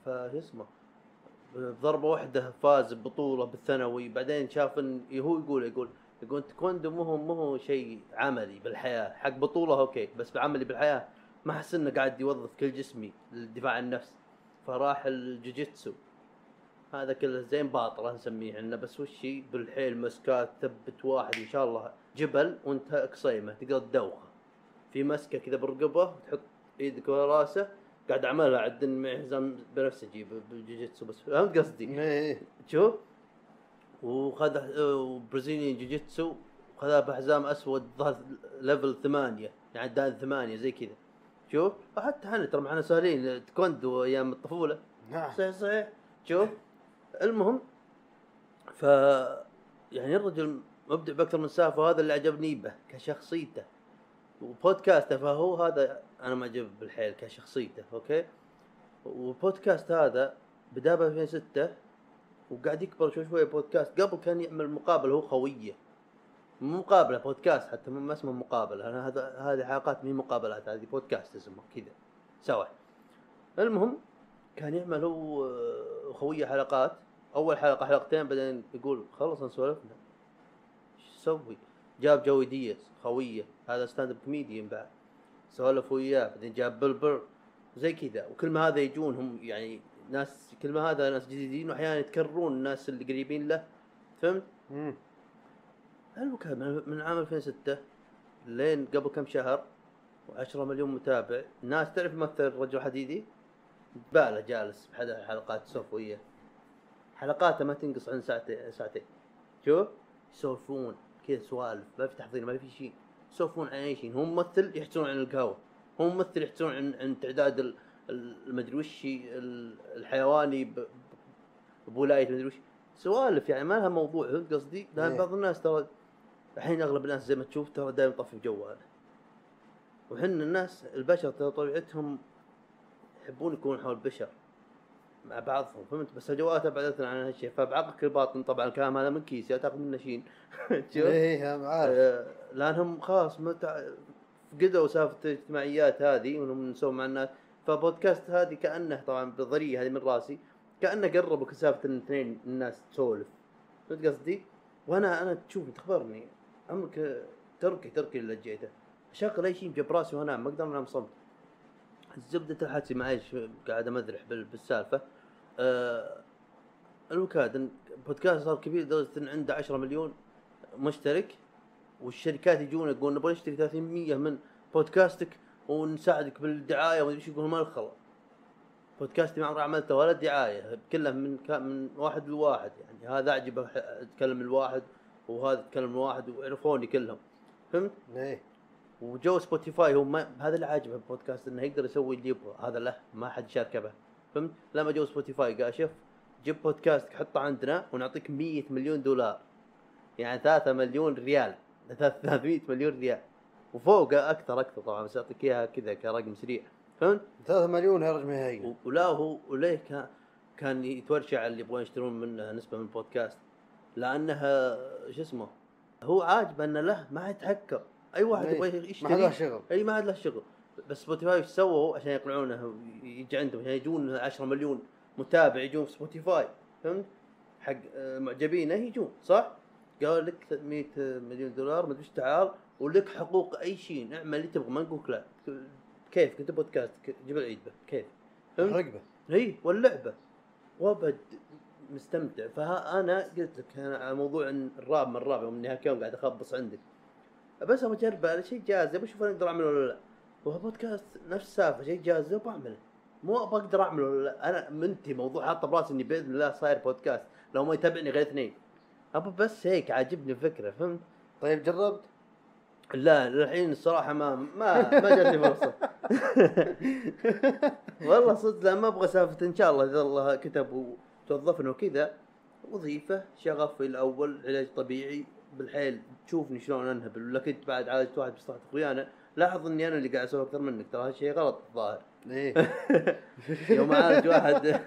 ف شو اسمه؟ بضربة واحدة فاز ببطولة بالثانوي بعدين شاف إن هو يقول يقول يقول تكوندو مو هو مو هو شيء عملي بالحياة حق بطولة أوكي بس بعملي بالحياة. ما أحس إنه قاعد يوظف كل جسمي للدفاع عن النفس. فراح الجوجيتسو. هذا كله زين باطلة نسميه إحنا بس وش بالحيل مسكات ثبت واحد إن شاء الله. جبل وانت قصيمه تقدر تدوخه. في مسكة كذا بالرقبة تحط إيدك ورا راسه قاعد أعملها عد حزام بنفسجي بالجوجيتسو بس فهمت قصدي؟ إيه شوف وخذ Brazilian jiu-jitsu وخذها بحزام أسود ظهر level ثمانية يعني دان ثمانية زي كذا. شوف وحتى إحنا ترى معنا سهلين تكوندو أيام الطفولة. نعم. صحيح صحيح. شوف المهم ف يعني الرجل مبدع بأكثر من سالفة وهذا اللي عجبني به كشخصيته. وبودكاسته فهو هذا أنا معجب بالحيل كشخصيته أوكي؟ والبودكاست هذا بدا ب 2006 وقاعد يكبر شوي شوي بودكاست قبل كان يعمل مقابلة هو خويه مقابلة بودكاست حتى ما اسمه مقابلة أنا هذا هذه حلقات مي مقابلات هذه بودكاست اسمه كذا. سوا المهم كان يعمل هو خويه حلقات أول حلقة حلقتين بعدين يقول خلص نسولفنا. إيش أسوي؟ جاب جوي دياز خوية هذا stand-up comedian بعد. سولف وياه بعدين جاب Bill Burr زي كذا. وكل ما هذا يجون هم يعني ناس كل ما هذا ناس جديدين واحيانا يتكررون الناس اللي قريبين له. فهمت؟ مم. المكان من من عام 2006 لين قبل كم شهر و10 مليون متابع. الناس تعرف مثل الرجل الحديدي باله جالس بحد الحلقات يسولف وياه. حلقاته ما تنقص عن ساعتين ساعتين. شوف يسولفون. كذا سوالف ما في تحضير ما في شيء. يسولفون عن أي شيء هو ممثل يحجون عن القهوه هو ممثل يحجون عن عن تعداد ال- ال- المدري وش الحيواني بولاية مدري وش. سوالف يعني ما لها موضوع فهمت قصدي؟ لأن إيه. بعض الناس ترى الحين أغلب الناس زي ما تشوف ترى دائما يطفي بجواله وحنا الناس البشر ترى طبيعتهم يحبون يكونون حول البشر. مع بعضهم فهمت؟ بس الجوالات ابعدتنا عن هالشيء. فبعقلك الباطن طبعا الكلام هذا من كيسي تأخذ منه شين شوف. إيه أنا عارف. آه، لأنهم خلاص متع... فقدوا سالفة الاجتماعيات هذه وإنهم نسوي مع الناس. فبودكاست هذه كأنه طبعا بالضريه هذه من رأسي كأنه قربك سالفة إن اثنين الناس تسولف. فهمت قصدي؟ وأنا أنا تشوف تخبرني عمرك تركي تركي اللي جيته. اشغل اي شيء جنب راسي وانام ما أقدر أنام صمت. زبدة الحكي معيش قاعد أمذرح بال- بالسالفة. آه الوكاد بودكاست صار كبير لدرجة إن عنده 10 مليون مشترك والشركات يجون يقولون نبغى نشتري 30% من بودكاستك ونساعدك بالدعاية وما إيش يقولون ما الخلا بودكاستي ما عمري عملته ولا دعاية كله من من واحد لواحد يعني. هذا أعجبه أتكلم الواحد وهذا يتكلم الواحد وعرفوني كلهم. فهمت؟ إيه. وجو Spotify هو ما هذا اللي عاجبه البودكاست إنه يقدر يسوي اللي يبغى. هذا له ما حد شاركه به. فهمت؟ لما جو Spotify قال شوف جيب بودكاست حطه عندنا ونعطيك 100 مليون دولار. يعني 3 مليون ريال. 300 مليون ريال. وفوق أكثر أكثر طبعا بس أعطيك إياها كذا كرقم سريع. فهمت؟ 3 مليون يا رجل ما هي. ولا هو وليه كان كان يتورشع اللي يبغون يشترون منه نسبة من البودكاست لانها شو اسمه هو عاجبه إنه له ما يتحكر أي واحد يبغى ما يشتري له شغل. أي ما له شغل. بس Spotify إيش سووا؟ عشان يقنعونه يجي عندهم عشان يجون 10 مليون متابع يجون في Spotify فهمت؟ حق آه، معجبينه يجون صح؟ قال لك 100 مليون دولار ما أدري إيش تعال ولك حقوق أي شيء اعمل اللي تبغى ما نقولك لا. كيف؟ كنت بودكاست جيب العيد به كيف؟ رقبه هي واللعبة. وأبد مستمتع. فانا قلت لك أنا على موضوع الراب من الراب يوم اني يوم قاعد أخبص عندك. بس أبغى اجربه على شيء جاذب أشوف أنا أقدر اعمله ولا لا. وهو بودكاست نفس السالفة شيء جاذب بعمله مو أبغى أقدر أعمله أنا منتي موضوع حاطه براسي إني بإذن الله صاير بودكاست لو ما يتابعني غير اثنين أبغى بس هيك عاجبني الفكرة فهمت؟ طيب جربت؟ لا للحين الصراحة ما ما ما جاتني فرصة والله صدق لا ما أبغى سالفة إن شاء الله إذا الله كتب وتوظفنا وكذا وظيفة شغفي الأول علاج طبيعي بالحيل تشوفني شلون أنهبل ولا كنت بعد عالجت واحد بصحة إخويانا لاحظ إني أنا اللي قاعد أسوي أكثر منك ترى هالشيء غلط الظاهر. إيه. يوم عالج واحد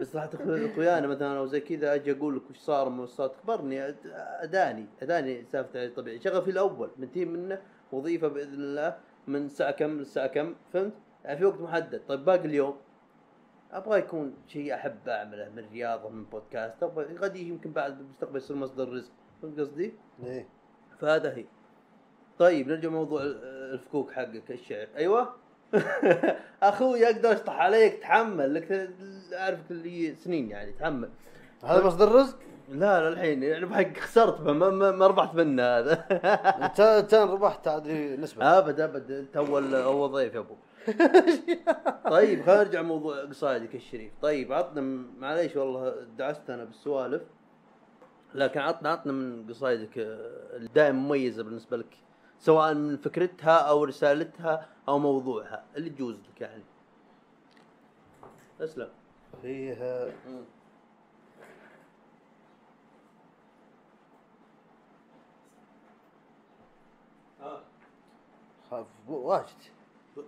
بصحة أخو- اخويانا مثلا أو زي كذا أجي أقول لك وش صار من صار اخبرني أداني أداني سالفة علاج طبيعي شغفي الأول ننتهي منه وظيفة بإذن الله من الساعة كم للساعة كم فهمت؟ يعني في وقت محدد. طيب باقي اليوم أبغى يكون شيء أحب أعمله من رياضة من بودكاست أبغى غدي يمكن بعد بالمستقبل يصير مصدر رزق فهمت قصدي؟ إيه. فهذا هي. طيب نرجع موضوع ال- الفكوك حقك الشعر. أيوه. أخوي أقدر اشطح عليك تحمل. لك اعرفك اللي سنين يعني تحمل. هذا مصدر رزق؟ لا لا الحين يعني بحق خسرت ما, ما, ما ربحت منه هذا. انت ربحت ادري نسبة. أبد أبد. أنت اول أول ضيف يا أبو. طيب خلينا نرجع موضوع قصايدك الشريف طيب عطنا معليش والله دعست أنا بالسوالف لكن عطنا عطنا من قصايدك آه، اللي دائما مميزة بالنسبة لك. سواء من فكرتها أو رسالتها أو موضوعها اللي تجوز لك يعني. أسلم. فيه خاف. واجد.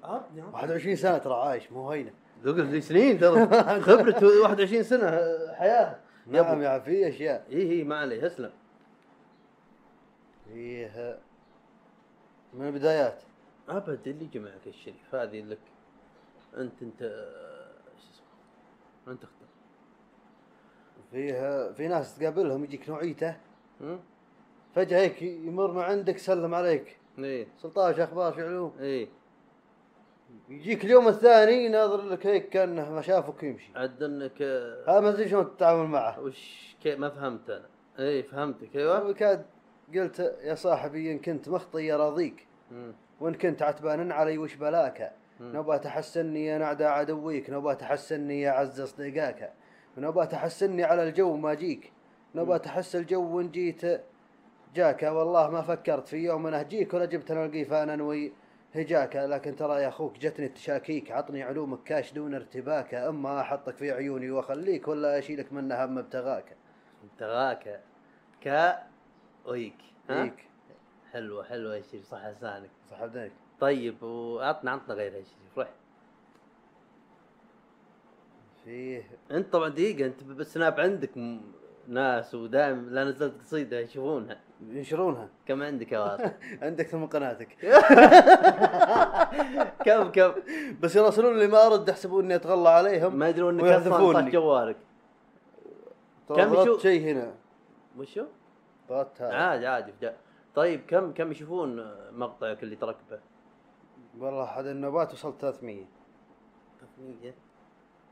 عطني عطني 21 سنة ترى عايش مو هينة. ذوق لي سنين ترى. خبرة 21 سنة حياة. يا نعم. يا في أشياء. اي اي ما عليه. أسلم. فيه من البدايات. أبد اللي جمعك الشريف هذه لك. انت أنت شو اسمه؟ أنت اختار. فيه في ناس تقابلهم يجيك نوعيته؟ فجأة هيك يمر من عندك سلم عليك. سلطان شو أخبار شو علوم إيه يجيك اليوم الثاني يناظر لك هيك كأنه ما شافك يمشي عد إنك هذا ما أدري شلون تتعامل معه. وش كي ما فهمت أنا. إيه فهمتك أيوه. وكاد قلت يا صاحبي إن كنت مخطي راضيك. وإن كنت عتبان علي وش بلاك. نوبة تحسني يا نعدى عدويك. نوبة تحسني يا عز اصدقائك نوبة تحسني على الجو ما جيك. نوبة تحس الجو وان جيت جاك. والله ما فكرت في يوم أنا اجيك ولا جبت أنا القيفان انوي هجاك. لكن ترى يا أخوك جتني التشاكيك عطني علومك كاش دون ارتباك. أما أحطك في عيوني وأخليك ولا أشيلك من هم ابتغاك ابتغاك كا ويك. ها؟ هيك حلوة حلوة يا شريف صح لسانك. صح بدنك طيب وعطنا عطنا غيرها يا شريف روح. فيه. انت طبعا دقيقة انت بالسناب عندك م- ناس ودائم لا نزلت قصيدة يشوفونها. ينشرونها. كم عندك يا واصل عندك ثم قناتك. كم كم؟ بس يراسلون لي ما أرد يحسبون إني أتغلى عليهم ما يدرون إنك أصلا جوالك. ترى كم يشوف- شيء هنا. وشو؟ ضغطت هذا عادي عادي. طيب كم كم يشوفون مقطعك اللي تركبه؟ والله احد النوبات وصلت 300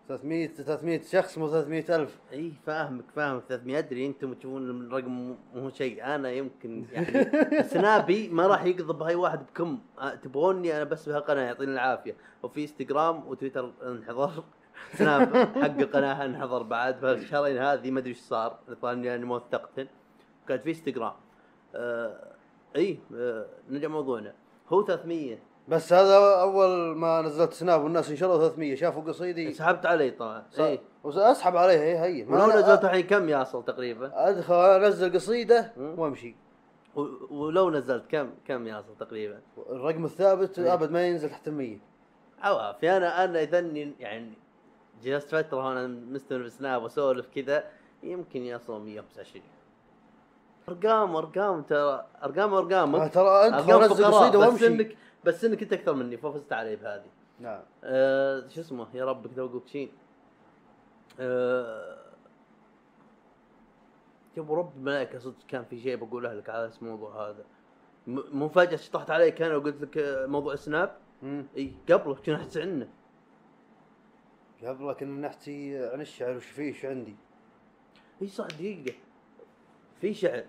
300 300 شخص مو 300 ألف. إي فاهمك فاهمك 300 أدري أنتم تشوفون الرقم مو- شيء. أنا يمكن يعني سنابي ما راح يقضب هاي واحد بكم. تبغوني أنا بس بهالقناة يعطيني العافية. وفي إنستغرام وتويتر انحضر. سناب حق القناه انحضر بعد. فالشهرين هذه ما أدري إيش صار. ظني اني موثقتن كانت في انستغرام آه اي آه نرجع موضوعنا. هو 300 بس هذا أول ما نزلت سناب والناس انشروا 300 شافوا قصيدي. سحبت علي طبعا. اي أسحب عليها هي هي. ما ولو نزلت الحين كم يصل تقريبا؟ أدخل أنزل قصيدة. وأمشي. و- ولو نزلت كم كم يصل تقريبا؟ الرقم الثابت إيه. أبد ما ينزل تحت ال 100 عوافي أنا أنا إذني يعني جلست فترة وأنا مستمر بسناب وأسولف كذا يمكن يصل 125 أرقام أرقام ترى أرقام أرقام. آه، ترى ادخل أرقام فقراء قصيدة بس وامشي انك بس إنك أنت أكثر مني ففزت علي بهذه. نعم. أه شو اسمه؟ يا ربك توقف شين. أه يا ابو رب الملائكه صدق كان في شيء بقوله لك على اسم الموضوع هذا. م- مو فجأة شطحت عليك أنا وقلت لك آه، موضوع سناب. إي قبله كنا احس عنه. قبل كنا نحكي عن الشعر وش فيه وش عندي؟ إي صح دقيقة. في شعر.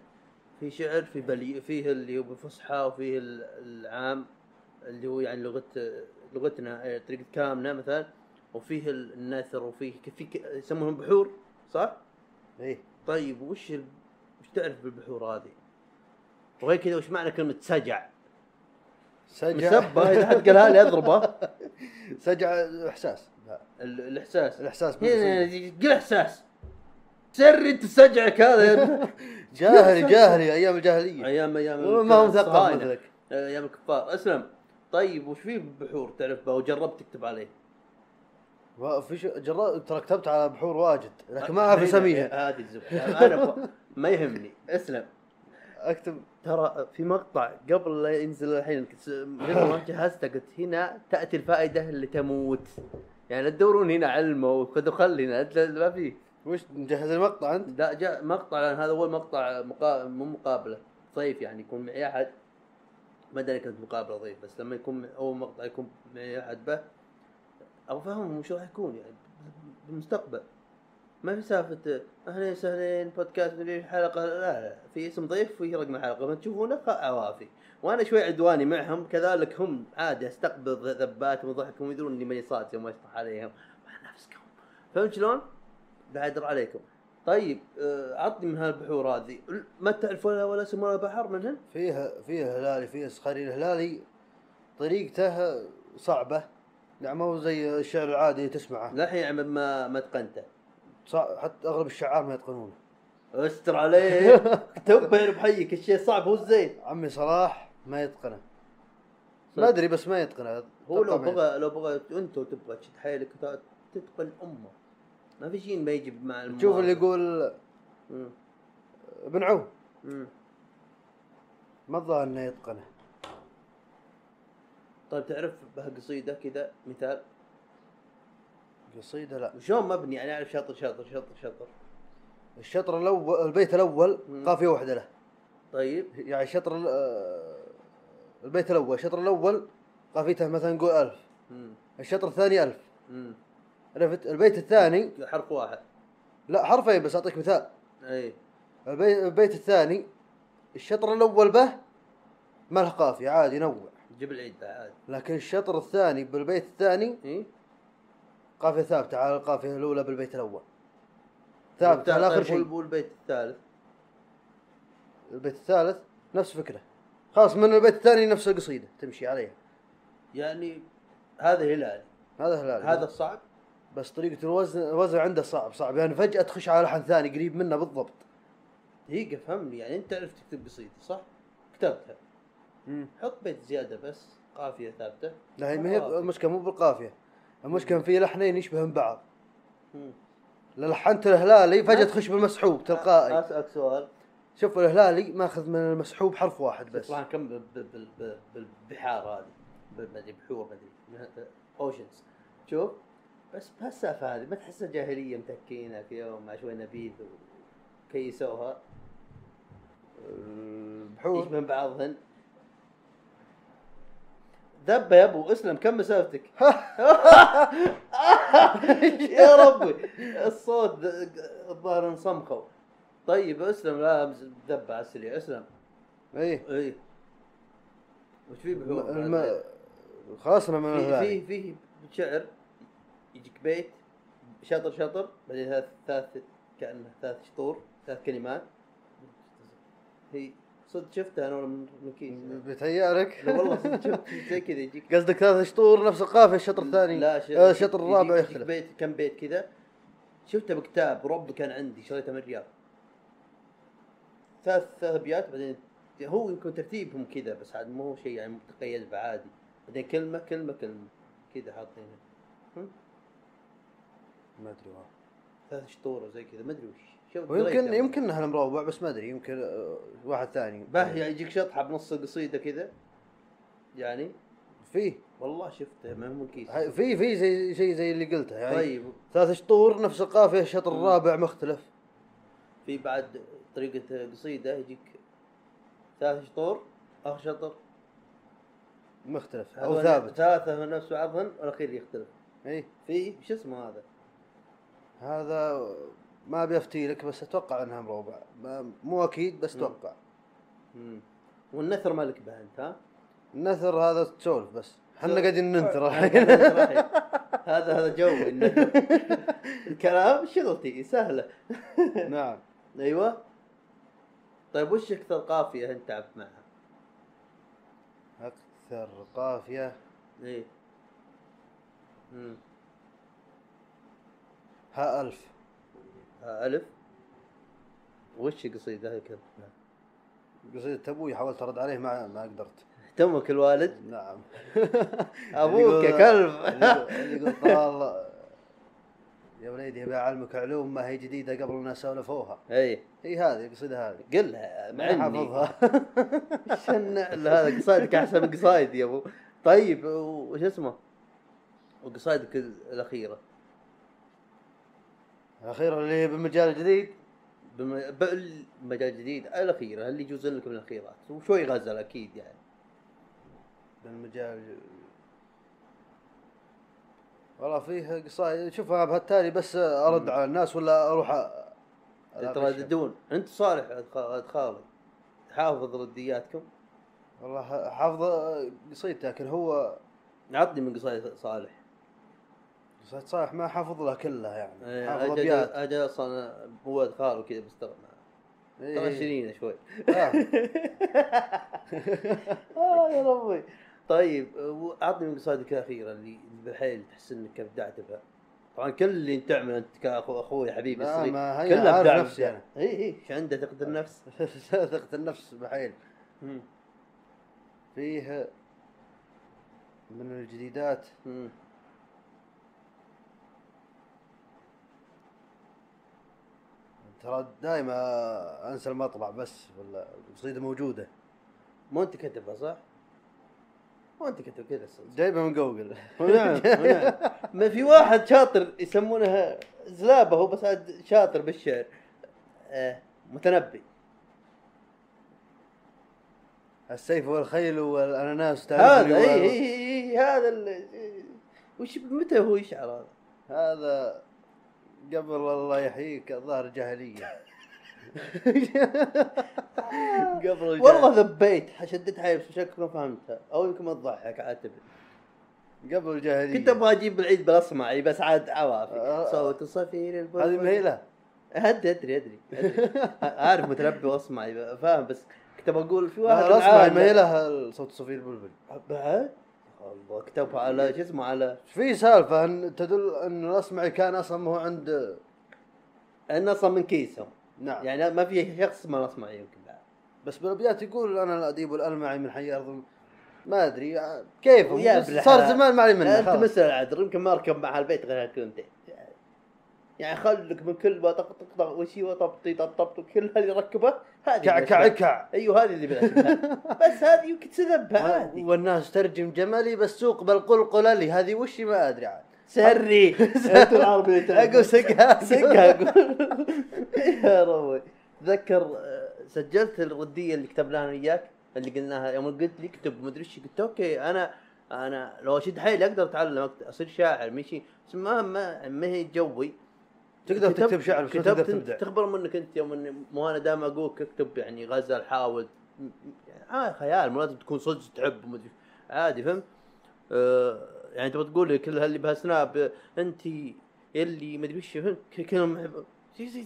في شعر في بلي فيه اللي هو بالفصحى وفيه ال- العام اللي هو يعني لغة لغتنا آه، طريقة كلامنا مثلا وفيه ال- النثر وفيه في يسمونهم بحور صح؟ إيه طيب وش ال... وش تعرف بالبحور هذه؟ وغير كذا وش معنى كلمة سجع؟ سجع مسبة إذا حد قالها لي اضربه سجع احساس لا ال- الإحساس الإحساس بالقصيدة. قل إحساس أنت سجعك هذا جاهلي جاهلي أيام الجاهلية. أيام أيام ما هو مثقف. مثلك. أيام الكفار. اسلم. طيب وش في بحور تعرف بها وجربت تكتب عليه؟ ما في جربت ترى كتبت على بحور واجد لكن ما أعرف اسميها هذه الزبدة. أنا. ما يهمني. اسلم. أكتب. ترى في مقطع قبل لا ينزل الحين قبل ما جهزته قلت هنا تأتي الفائدة اللي تموت. يعني لا تدورون هنا علمه وخذوا خل هنا أنت ما فيه وش مجهز المقطع أنت؟ لا جاء مقطع لأن هذا أول مقطع مقا... مو مقابلة ضيف يعني يكون معي أحد. ما أدري كانت مقابلة ضيف بس لما يكون أول مقطع يكون معي أحد به أبغى افهمهم وش راح يكون يعني بالمستقبل. ما في سالفة أهلين وسهلين بودكاست مدري حلقة لا, لا في اسم ضيف وفي رقم الحلقة ما تشوفونه عوافي. وأنا شوي عدواني معهم كذلك هم عادي أستقبل ذباتهم وضحكهم يدرون إني ماني صادق يوم أشطح عليهم. مع نفسكم. فهمت شلون؟ بعذر عليكم. طيب آه، عطني من هالبحور هذه. ما تعرف ولا ولا اسم ولا بحر منهن؟ فيها فيها هلالي فيها صخري. الهلالي طريقته صعبة. يعني مو زي الشعر العادي تسمعه. للحين يعني ما ما اتقنته صع... حتى أغلب الشعار ما يتقنونه. أستر عليك. تبهر بحيك. الشيء صعب هو الزين. عمي صلاح ما يتقنه. ما أدري بس ما يتقنه. هو لو ما بغى لو بغى أنت تبغى تشد حيلك تتقن امه ما في شيء ما يجي مع يتقنه. تشوف اللي يقول مم. ابن مم. ما الظاهر إنه يتقنه طيب تعرف بهالقصيدة كذا مثال قصيدة لا وشلون مبني يعني أعرف شطر شطر شطر شطر الشطر الأول البيت الأول. قافية واحدة له طيب يعني الشطر ال- آه، البيت الأول الشطر الأول قافيته مثلا نقول ألف مم. الشطر الثاني ألف مم. عرفت البيت الثاني. حرف واحد. لا حرفين بس أعطيك مثال. إي. البيت, البيت الثاني الشطر الأول به ما له قافيه عادي ينوع. جيب العيد عادي لكن الشطر الثاني بالبيت الثاني إي. قافية ثابتة على القافية الأولى بالبيت الأول. ثابتة على آخر شيء. والبيت الثالث؟ البيت الثالث نفس فكرة. خلاص من البيت الثاني نفس القصيدة تمشي عليها. يعني هذا هلال. هذا هلال. هذا صعب؟ بس طريقة الوزن الوزن عنده صعب صعب. يعني فجأة تخش على لحن ثاني قريب منه بالضبط. دقيقة فهمني. يعني أنت تعرف تكتب قصيدة صح؟ كتبتها. حط بيت زيادة بس قافية ثابتة. لا هي ما هي. المشكلة مو بالقافية. المشكلة في لحنين يشبهن بعض. لحنت الهلالي فجأة تخش بالمسحوب تلقائي. أسألك سؤال. شوف الهلالي ماخذ من المسحوب حرف واحد بس. طبعا كم بالبحار هذه. ما أدري بحور ما أدري. اوشنز شوف. بس بهالسالفة هذه ما تحسها جاهلية متكينة في يوم مع شوي نبيذ وكيسوها بحور يشبهن بعضهن؟ ذبه يا أبو اسلم كم مسافتك؟ يا ربي الصوت الظاهر انصمخوا. طيب اسلم لا ذبه على السريع اسلم. إيه إي. وش في بحور. خلصنا من في الهلالي في في شعر. يجيك بيت شطر شطر بعدين ثلاث ثلاث كأنه ثلاث شطور ثلاث كلمات. هي صدق شفتها أنا من كيس. بيتهيألك لا والله صدق شفت زي كذا يجيك. قصدك ثلاث شطور نفس القافية الشطر الثاني؟ لا. آه، الشطر الرابع يختلف. بيت كم بيت كذا. شفته بكتاب رب كان عندي شريته من الرياض. ثلاث ثلاث أبيات بعدين هو يمكن ترتيبهم كذا بس عاد مو شيء يعني متقيد بعادي. بعدين كلمة كلمة كلمة. كذا حاطينها. ما أدري والله. ثلاث شطور وزي كذا ما أدري وش. ويمكن. يمكن إنها المروبع بس ما أدري يمكن آه، واحد ثاني. به يعني يجيك شطحة بنص القصيده كذا يعني. فيه والله شفته ما هو من كيس. هاي- في في زي شيء زي اللي قلته يعني طيب. ثلاث شطور نفس القافية الشطر مم. الرابع مختلف. في بعد طريقة قصيدة يجيك ثلاث شطور آخر شطر. مختلف أو هذول ثابت. ثلاثة من نفس بعضهن والأخير يختلف. اي في شو اسمه هذا؟ هذا ما ابي افتي لك بس أتوقع إنها مربع مو أكيد بس. أتوقع. والنثر مالك به انت ها؟ النثر هذا تسولف بس إحنا. قاعدين ننثر هذا الحين هذا هذا جوي النثر. الكلام شغلتي سهلة نعم أيوه طيب وش أكثر قافية أنت تعبت معها؟ أكثر قافية إيه امم ها ألف. ألف. وش قصيدة هاي كذا قصيدة أبوي حاولت أرد عليه ما ما قدرت. تمك الوالد؟ نعم. أبوك يا كلب. والله يا وليدي ابي اعلمك علوم ما هي جديدة قبل الناس سولفوها. أي. هي هذه القصيدة هذه. قل لها ما معني. حافظها. النعل هذا قصايدك أحسن من قصايدي يا أبو. طيب وش اسمه؟ وقصايدك الأخيرة. الأخيرة اللي هي بالمجال الجديد بالمجال الجديد الأخيرة اللي يجوز لك من الأخيرات. وشوي غزل أكيد يعني. بالمجال. والله فيه قصايد شوفها بهالتالي بس أرد. على الناس ولا أروح يترددون أنت صالح ولد خالد حافظ ردياتكم. والله حافظ قصيدته لكن هو عطني من قصايد صالح. صالح ما حافظ لها كلها يعني. إيه، حافظ أجل أبيات. أجل أصلا هو ولد خاله كذا بستغنى إيه. ترى شيرين شوي. آه يا ربي. طيب اعطني من قصايدك الاخيره اللي بالحيل تحس إنك ابدعت بها. طبعا كل اللي أنت تعمل أنت كاخو أخوي حبيبي الصغير ما هي كله عارف نفسي أنا. اي اي إيش عنده ثقة النفس؟ ثقة النفس بحيل. فيه من الجديدات ترى دائما أنسى المطلع بس ولا القصيده موجودة. مو أنت كتبها صح؟ مو أنت كتب كذا. جايبها من جوجل. ونعم ونعم ما في واحد شاطر يسمونها زلابة هو بس شاطر بالشعر. آه متنبي. السيف والخيل والأناناس هذا إي إي إي هذا وش متى هو يشعر هذا؟ هذا قبل الله يحييك الظاهر جاهلية. قبل الجاهل- والله ذبيت شديت حيل بس شكلك ما فهمتها. أو يمكن ما تضحك عاتب قبل الجاهلية. كنت أبغى أجيب العيد بالاصمعي بس عاد عوافي. آه. صوت صفير البلبل هذه مهيلة؟ أدري أدري أدري. أدري. عارف متنبي واصمعي فاهم بس كنت بقول في واحد معانا- مهيلة صوت صفير البلبل بعد؟ الله كتبها على شو اسمه على في سالفة إن تدل إن الاصمعي كان أصلا هو عند انه أصلا من كيسهم نعم. يعني ما في شخص اسمه الاصمعي يمكن بعد. بس بالأبيات يقول أنا الاديب الالمعي من حي أرض ما أدري. كيف. صار زمان ما علي منه أنت خلاص. مسألة عذر يمكن ما ركب مع البيت غير كنت يعني خلك من كل ما طق طق طق وشي وطبطي طبطي كل هذه ركبة هذه كع كع أيوه هذه اللي بس هذه يمكن تذبها هذه والناس ترجم جملي بالسوق بالقلقل لي هذه وش ما أدري عاد. سري. أنتوا العربي أقول سقها سقها. أقول يا روي تذكر آه، سجلت الردية اللي كتبناها أنا وياك اللي قلناها يوم قلت لي اكتب مدري إيش. قلت أوكي أنا أنا لو أشد حيلي أقدر أتعلم أصير شاعر مشي. بس ما ما, ما هي جوي. تقدر كتبت- تكتب شعر بس تقدر تبدع تخبر منك أنت يوم اني مو أنا دائما اقولك اكتب يعني غزل حاول يعني آه خيال مو لازم تكون صدق تحب ومدري عادي فهمت؟ آه يعني تبغى تقول لي كل اللي بهال Snap أنت يلي مدري وش فهمت؟ كلهم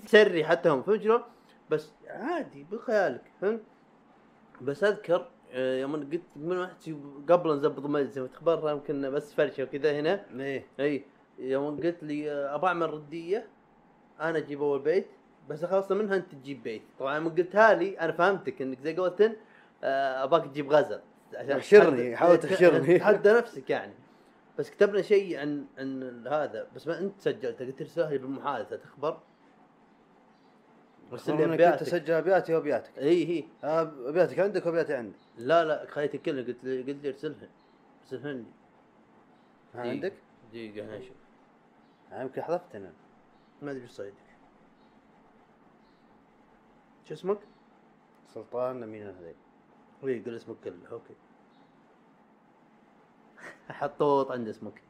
تسري حتى هم فهمت شلون؟ بس عادي بخيالك فهمت؟ بس أذكر آه، يوم أنا قلت من واحد قبل نزبط المجلس يوم تخبرنا يمكن بس فرشة وكذا هنا إيه اي يوم قلت لي آه، ابى أعمل ردية أنا أجيب أول بيت بس خلصنا منها أنت تجيب بيت. طبعا يوم قلتها لي أنا فهمتك إنك زي قولتن آه، أباك تجيب غزل. عشان تحشرني، حاول تحشرني. تحدى نفسك يعني. بس كتبنا شيء عن عن هذا. بس ما أنت سجلته قلت ارسلها لي بالمحادثة تخبر؟ انك انت أبياتك. تسجل أبياتي وأبياتك. إي هي آه، أبياتك عندك وأبياتي عندي. لا لا خليتي كلها قلت لي قلت لي ارسلها. ارسلها لي. ها دقيقة. عندك؟ دقيقة خلينا نشوف آه، يمكن حذفت أنا ما أدري إيش صيدك شو اسمك؟ سلطان مين هذي اي قول اسمك كله أوكي. حطوط عند اسمك.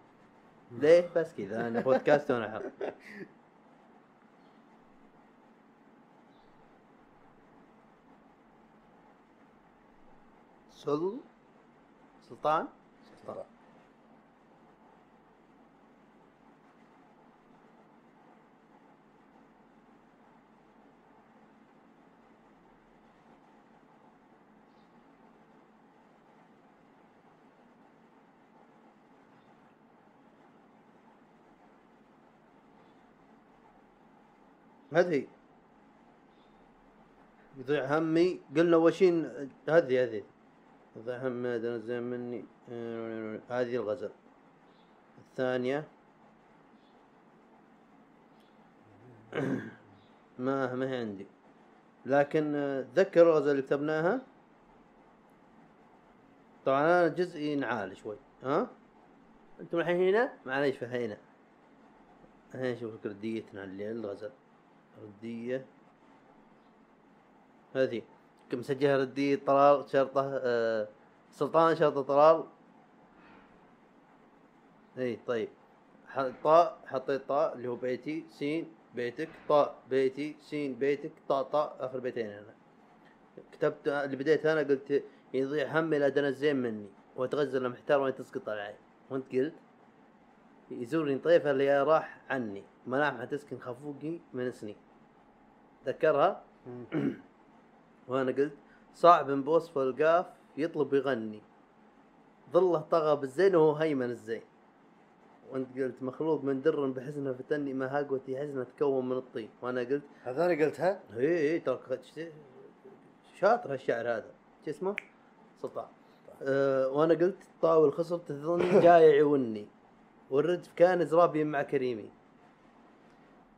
ليه؟ بس كذا أنا بودكاست وأنا حق سل سلطان؟ سلطان. هذه. يضيع همي. قلنا وشين هذه هذه. يضيع همي هذا زين مني. هذه الغزل. الثانية. ما ما هي عندي. لكن تذكر الغزل اللي كتبناها. طبعا أنا جزئي نعال شوي. ها؟ أنتم الحين هنا؟ معليش فهينا الحين. نشوف رديتنا اللي الغزل. ردية. هذه مسجلها ردية طلال شرطة آه سلطان شرطة طلال. اي طيب. طاء حطيت طاء اللي هو بيتي سين بيتك طاء بيتي سين بيتك طاء طاء آخر بيتين أنا كتبت اللي بديت أنا قلت يضيع همي لا دنا الزين مني وأتغزل محتار وين تسقط علي. وأنت قلت يزورني طيفة اللي راح عني ملامحه تسكن خفوقي من سنين تذكرها وأنا قلت صعب بوصف القاف يطلب يغني. ظله طغى بالزين وهو هيمن الزين. وأنت قلت مخلوق من در بحزنه فتني ما هاقوتي حزنه تكون من الطين. وأنا قلت هذا أنا قلتها؟ اي اي ترى خ- شاطر هالشعر هذا. شو اسمه؟ سلطان. أه وأنا قلت طاول خصر تظن جاي يعوني. والردف كان زرابي مع كريمي.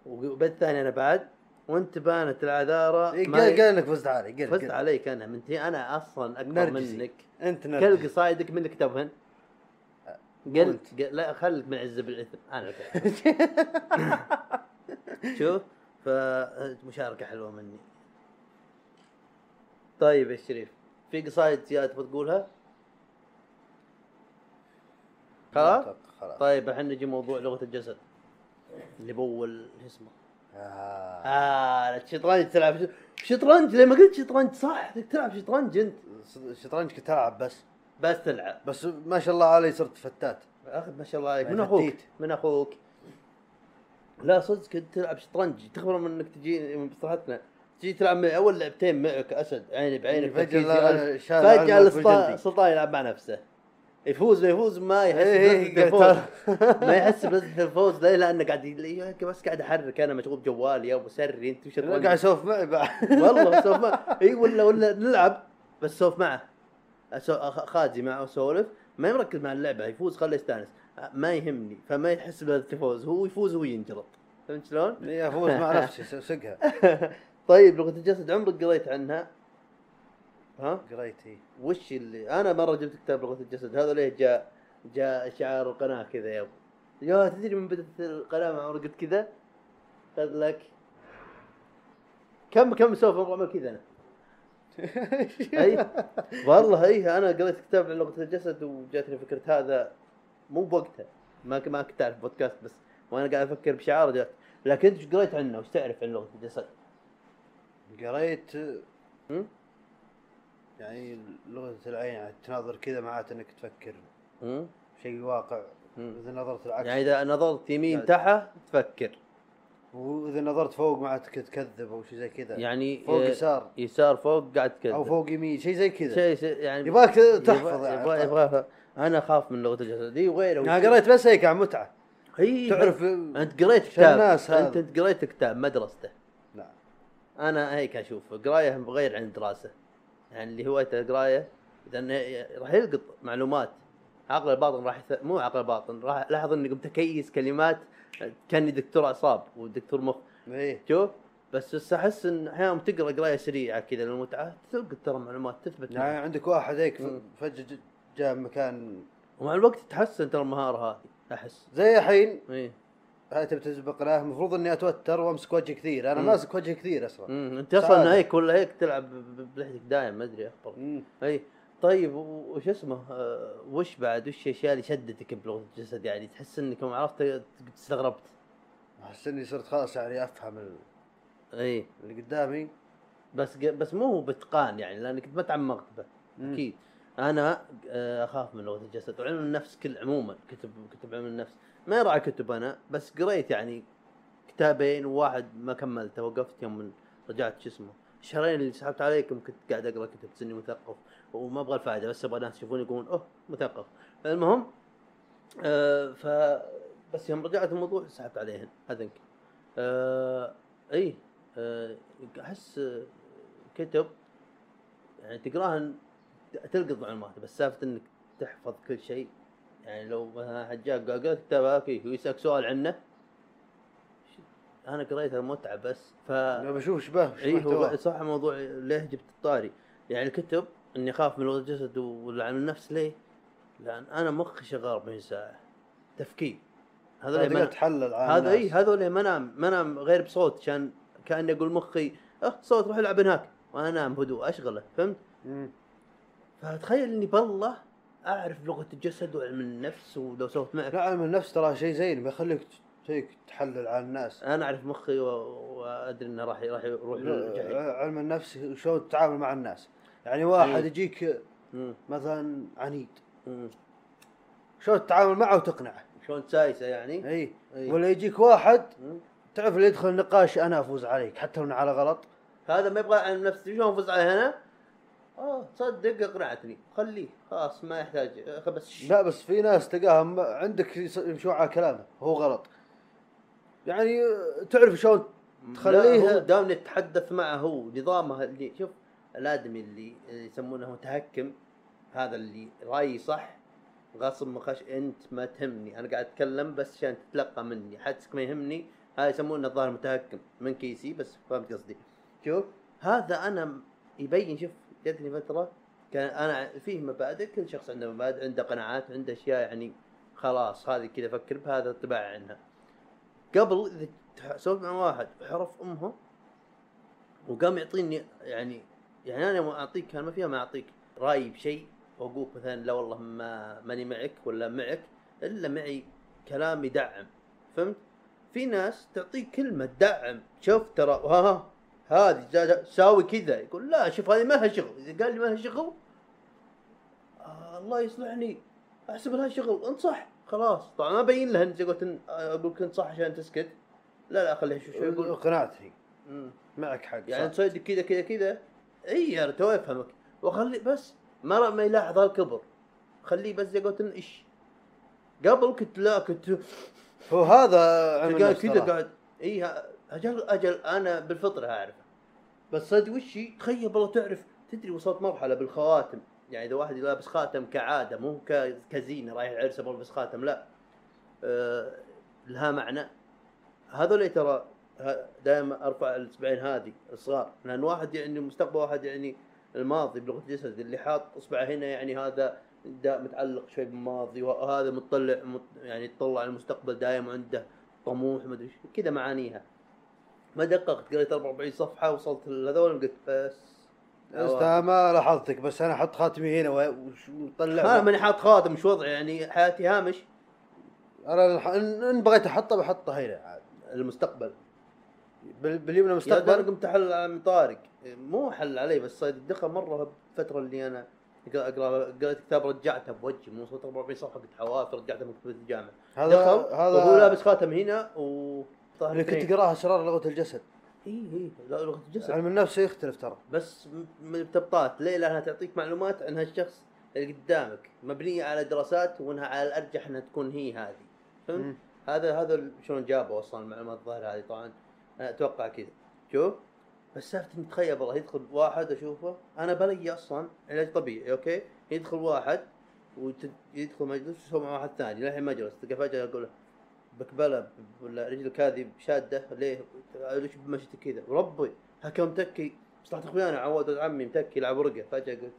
وبيت ثاني أنا بعد وانت بانت العذارى إيه، قال قال لك فزت علي قل فزت. عليك أنا من أنا أصلا أكبر نرجسي. منك أنت كل نرجسي قصايدك من كتبهن أنت. قل- لا خليك من عز بالإثم أنا. شوف فمشاركه حلوة مني طيب يا شريف في قصايد زياده تبغى تقولها؟ خلاص؟ خلاص طيب الحين نجي موضوع لغة الجسد اللي بول شو آه. آه الشطرنج تلعب شطرنج لما قلت شطرنج؟ صح بدك تلعب شطرنج أنت. الشطرنج كنت ألعب بس. بس تلعب. بس ما شاء الله علي صرت فتات. اخذ ما شاء الله عليك. من أخوك. من أخوك. لا صدق كنت تلعب شطرنج. تخبر من إنك تجي من بصراحتنا تجي تلعب معي أول لعبتين معك أسد عيني بعينك السلطان بالجندي. السلطان يلعب مع نفسه. يفوز ما يفوز ما يحس إيه، بلذة قاعد الفوز ما يحس بلذة الفوز ليه لأنه قاعد ي- بس قاعد أحرك أنا مشغول بجوالي يا أبو سري أنت وش قاعد يسولف معي بعد. والله سولف معه اي ولا ولا نلعب بس سولف معه. خادي معه أسولف. ما مركز مع اللعبة يفوز خله يستانس. ما يهمني فما يحس بهذا الفوز هو يفوز وهو ينجلط فهمت شلون؟ إيه، افوز مع نفسي س- سقها. طيب لغة الجسد عمرك قريت عنها؟ ها؟ قريتي. وش اللي أنا مرة جبت كتاب لغة الجسد هذا ليه جاء جاء شعار القناه كذا يا ابو يا تدري من بدأت القناة مع قلت كذا. خذ لك. كم كم سوف اعمل كذا أنا؟ أي. والله اي أنا قريت كتاب عن لغة الجسد وجاتني فكرة هذا. مو بوقتها ما ما كنت أعرف بودكاست بس. وأنا قاعد أفكر بشعار جات. لكن أنت إيش قريت عنه؟ وش تعرف عن لغة الجسد؟ قريت؟ يعني لغة العين يعني تناظر كذا معناته إنك تفكر؟ شيء واقع. إذا نظرت العكس. يعني إذا نظرت يمين يعني- تحت تفكر. وإذا نظرت فوق معناتك تكذب أو شيء زي كذا. يعني فوق آه، يسار. يسار فوق قاعد تكذب. أو فوق يمين شيء زي كذا. شيء يعني يبغاك تحفظ يبغى يعني. يبغى, يبغى أنا أخاف من لغة الجسد. دي وغيره أنا قريت بس هيك عن متعة. هي تعرف أنت قريت كتاب. الناس انت. أنت قريت كتاب مدرسته. نعم. أنا هيك أشوف قرايه غير عن الدراسه يعني اللي هوايته القرايه لأن راح يلقط معلومات. عقل الباطن راح يث... مو عقل الباطن راح لاحظ اني قمت أكيس كلمات كأني دكتور أعصاب ودكتور مخ. شوف بس بس أحس إن أحيانا تقرأ قراية سريعة كذا للمتعة تلقط ترى معلومات تثبت يعني عندك واحد هيك. فجأة جاء مكان. ومع الوقت تحسن ترى المهارة هذه أحس. زي الحين إيه هاي تبي تسبقنا المفروض إني أتوتر وأمسك وجه كثير. أنا مم. ماسك وجه كثير أصلا. امم أنت أصلا. هيك ولا هيك تلعب بلحيتك دايم ما أدري أخبر. مم. أي. طيب وش اسمه؟ آه، وش بعد؟ وش الأشياء اللي شدتك بلغة الجسد؟ يعني تحس إنك يوم عرفت استغربت. أحس إني صرت خلاص يعني أفهم ال- أي. اللي قدامي. بس بس مو هو باتقان يعني لأنك ما تعمقت به. مم. أكيد. أنا آه، أخاف من لغة الجسد وعلم النفس كل عموما كتب كتب علم النفس. ما يراعي كتب أنا بس قريت يعني كتابين وواحد ما كملته وقفت يوم من رجعت شو اسمه الشهرين اللي سحبت عليكم كنت قاعد أقرأ كتب اني مثقف وما أبغى الفائدة بس أبغى ناس يشوفوني يقولون أوه مثقف. المهم آه ف بس يوم رجعت الموضوع سحبت عليهن هذنك آه اي آه أحس آه، كتب يعني تقراهن تلقط معلومات بس سالفة إنك تحفظ كل شيء يعني لو مثلا حجاج قال قرأت كتاب هاكي ويسالك سؤال عنه أنا قريتها متعة بس ف أنا بشوف شبه اي هو. صح موضوع ليه جبت الطاري يعني الكتب إني أخاف من الجسد ولا عن النفس ليه؟ لأن أنا مخي شغال 40 ساعه تفكير هذا ما تحلل هذا اي ليه ما انام ما انام غير بصوت عشان كأني أقول مخي أه صوت روح العب هناك وأنا أنام بهدوء أشغله فهمت؟ مم. فتخيل إني بالله أعرف لغة الجسد وعلم النفس ولو سويت معك لا علم النفس ترى شيء زين بيخليك ت- هيك تحلل عن الناس أنا أعرف مخي و- وأدري إنه راح راح يروح للجحيم علم النفس شلون تتعامل مع الناس يعني واحد. يجيك. مثلا عنيد. شلون تتعامل معه وتقنعه شلون سايسه يعني؟ إي. ولا يجيك واحد. تعرف اللي يدخل نقاش أنا أفوز عليك حتى لو على غلط هذا ما يبغى عن نفسه شلون فز عليه هنا؟ آه تصدق اقنعتني. خليه. خلاص ما يحتاج. آه، بس. لا بس في ناس تلقاها عندك يمشون على كلامه. هو غلط. يعني تعرف شلون هو دامني اتحدث معه هو نظامه اللي شوف الآدمي اللي اللي يسمونه متهكم هذا اللي رايي صح. غصب مخش أنت ما تهمني. أنا قاعد أتكلم بس عشان تتلقى مني. حدسك ما يهمني. هذا يسمونه الظاهر متهكم. من كيسي بس فهمت قصدي. شوف هذا أنا يبين شوف جتني فترة كان أنا فيه مبادئ كل شخص عنده مبادئ عنده قناعات عنده أشياء يعني خلاص هذه كذا أفكر بهذا طباع عنها قبل إذا سولت مع واحد حرف أمه وقام يعطيني يعني يعني أنا يوم أعطيك كان ما فيها ما أعطيك رأي بشيء وأقول مثلا لا والله ما ماني معك ولا معك إلا معي كلام يدعم فهمت؟ في ناس تعطيك كلمة تدعم شوف ترى ها هذه ساوي كذا. يقول لا شوف هذه ما لها شغل. إذا قال لي ما لها شغل آه الله يصلحني. أحسب لها شغل. انصح. خلاص. طبعا ما ابين لها إنت قلت أقول كنت صح عشان تسكت. لا لا خليها شوي شوي يقول. قنعتني مم. معك حق يعني صح. تسوي كذا كذا كذا. إي أنا تو أفهمك. واخلي بس ما ما يلاحظ هالكبر. خليه بس زي قلت إيش. قبل كنت لا كنت هو هذا كذا. قاعد. إي أجل أجل أنا بالفطرة اعرفه بس صدق وش هي؟ تخيل والله تعرف تدري وصلت مرحلة بالخواتم؟ يعني إذا واحد لابس خاتم كعادة مو كزينة رايح العرس بلبس خاتم لا. أه لها معنى. هذول ترى دائما أرفع الاصبعين هذه الصغار لأن واحد يعني المستقبل واحد يعني الماضي بلغة الجسد اللي حاط أصبعه هنا يعني هذا دا متعلق شوي بالماضي وهذا مطلع مت يعني يطلع المستقبل دايم عنده طموح ما أدري كذا معانيها. ما دققت قريت 44 صفحة وصلت لهذول قلت بس. بس ما لاحظتك بس أنا أحط خاتمي هنا وش- وطلع أنا ماني حاط خاتم مش وضعي يعني حياتي هامش. أنا ان بغيت أحطه بحطه هنا عاد. المستقبل. بال- باليمنى يا أنا قمت أحل على من طارق مو حل علي بس صيد الدخل مرة الفترة اللي أنا اقرا اقرا قريت كتاب رجعته بوجهي مو وصلت 44 صفحة قلت حواف رجعته من مكتبه الجامعة. هذا دخل هذا وهو لابس خاتم هنا و اللي كنت. تقراها أسرار لغة الجسد. إي إي لغة الجسد. علم النفس يختلف ترى. بس مرتبطات ليه؟ لأنها تعطيك معلومات عن هالشخص اللي قدامك. مبنية على دراسات وإنها على الأرجح إنها تكون هي هذه. فهمت؟ هذا هذا شلون جابوا أصلا المعلومات الظاهرة هذه؟ طبعا أنا أتوقع كذا. شوف. بس سالفة تخيل والله يدخل واحد أشوفه. أنا بلي أصلا علاج طبيعي أوكي؟ يدخل واحد ويدخل مجلس يسوي مع واحد ثاني. للحين مجلس تلقى فجأة يقول له بكبله ولا رجلك هذه شاده ليه؟ ليش بمشيتك كذا؟ وربي هكا متكي مصلحة أخوي أنا عواد ولد عمي متكي يلعب ورقة. فجأة قلت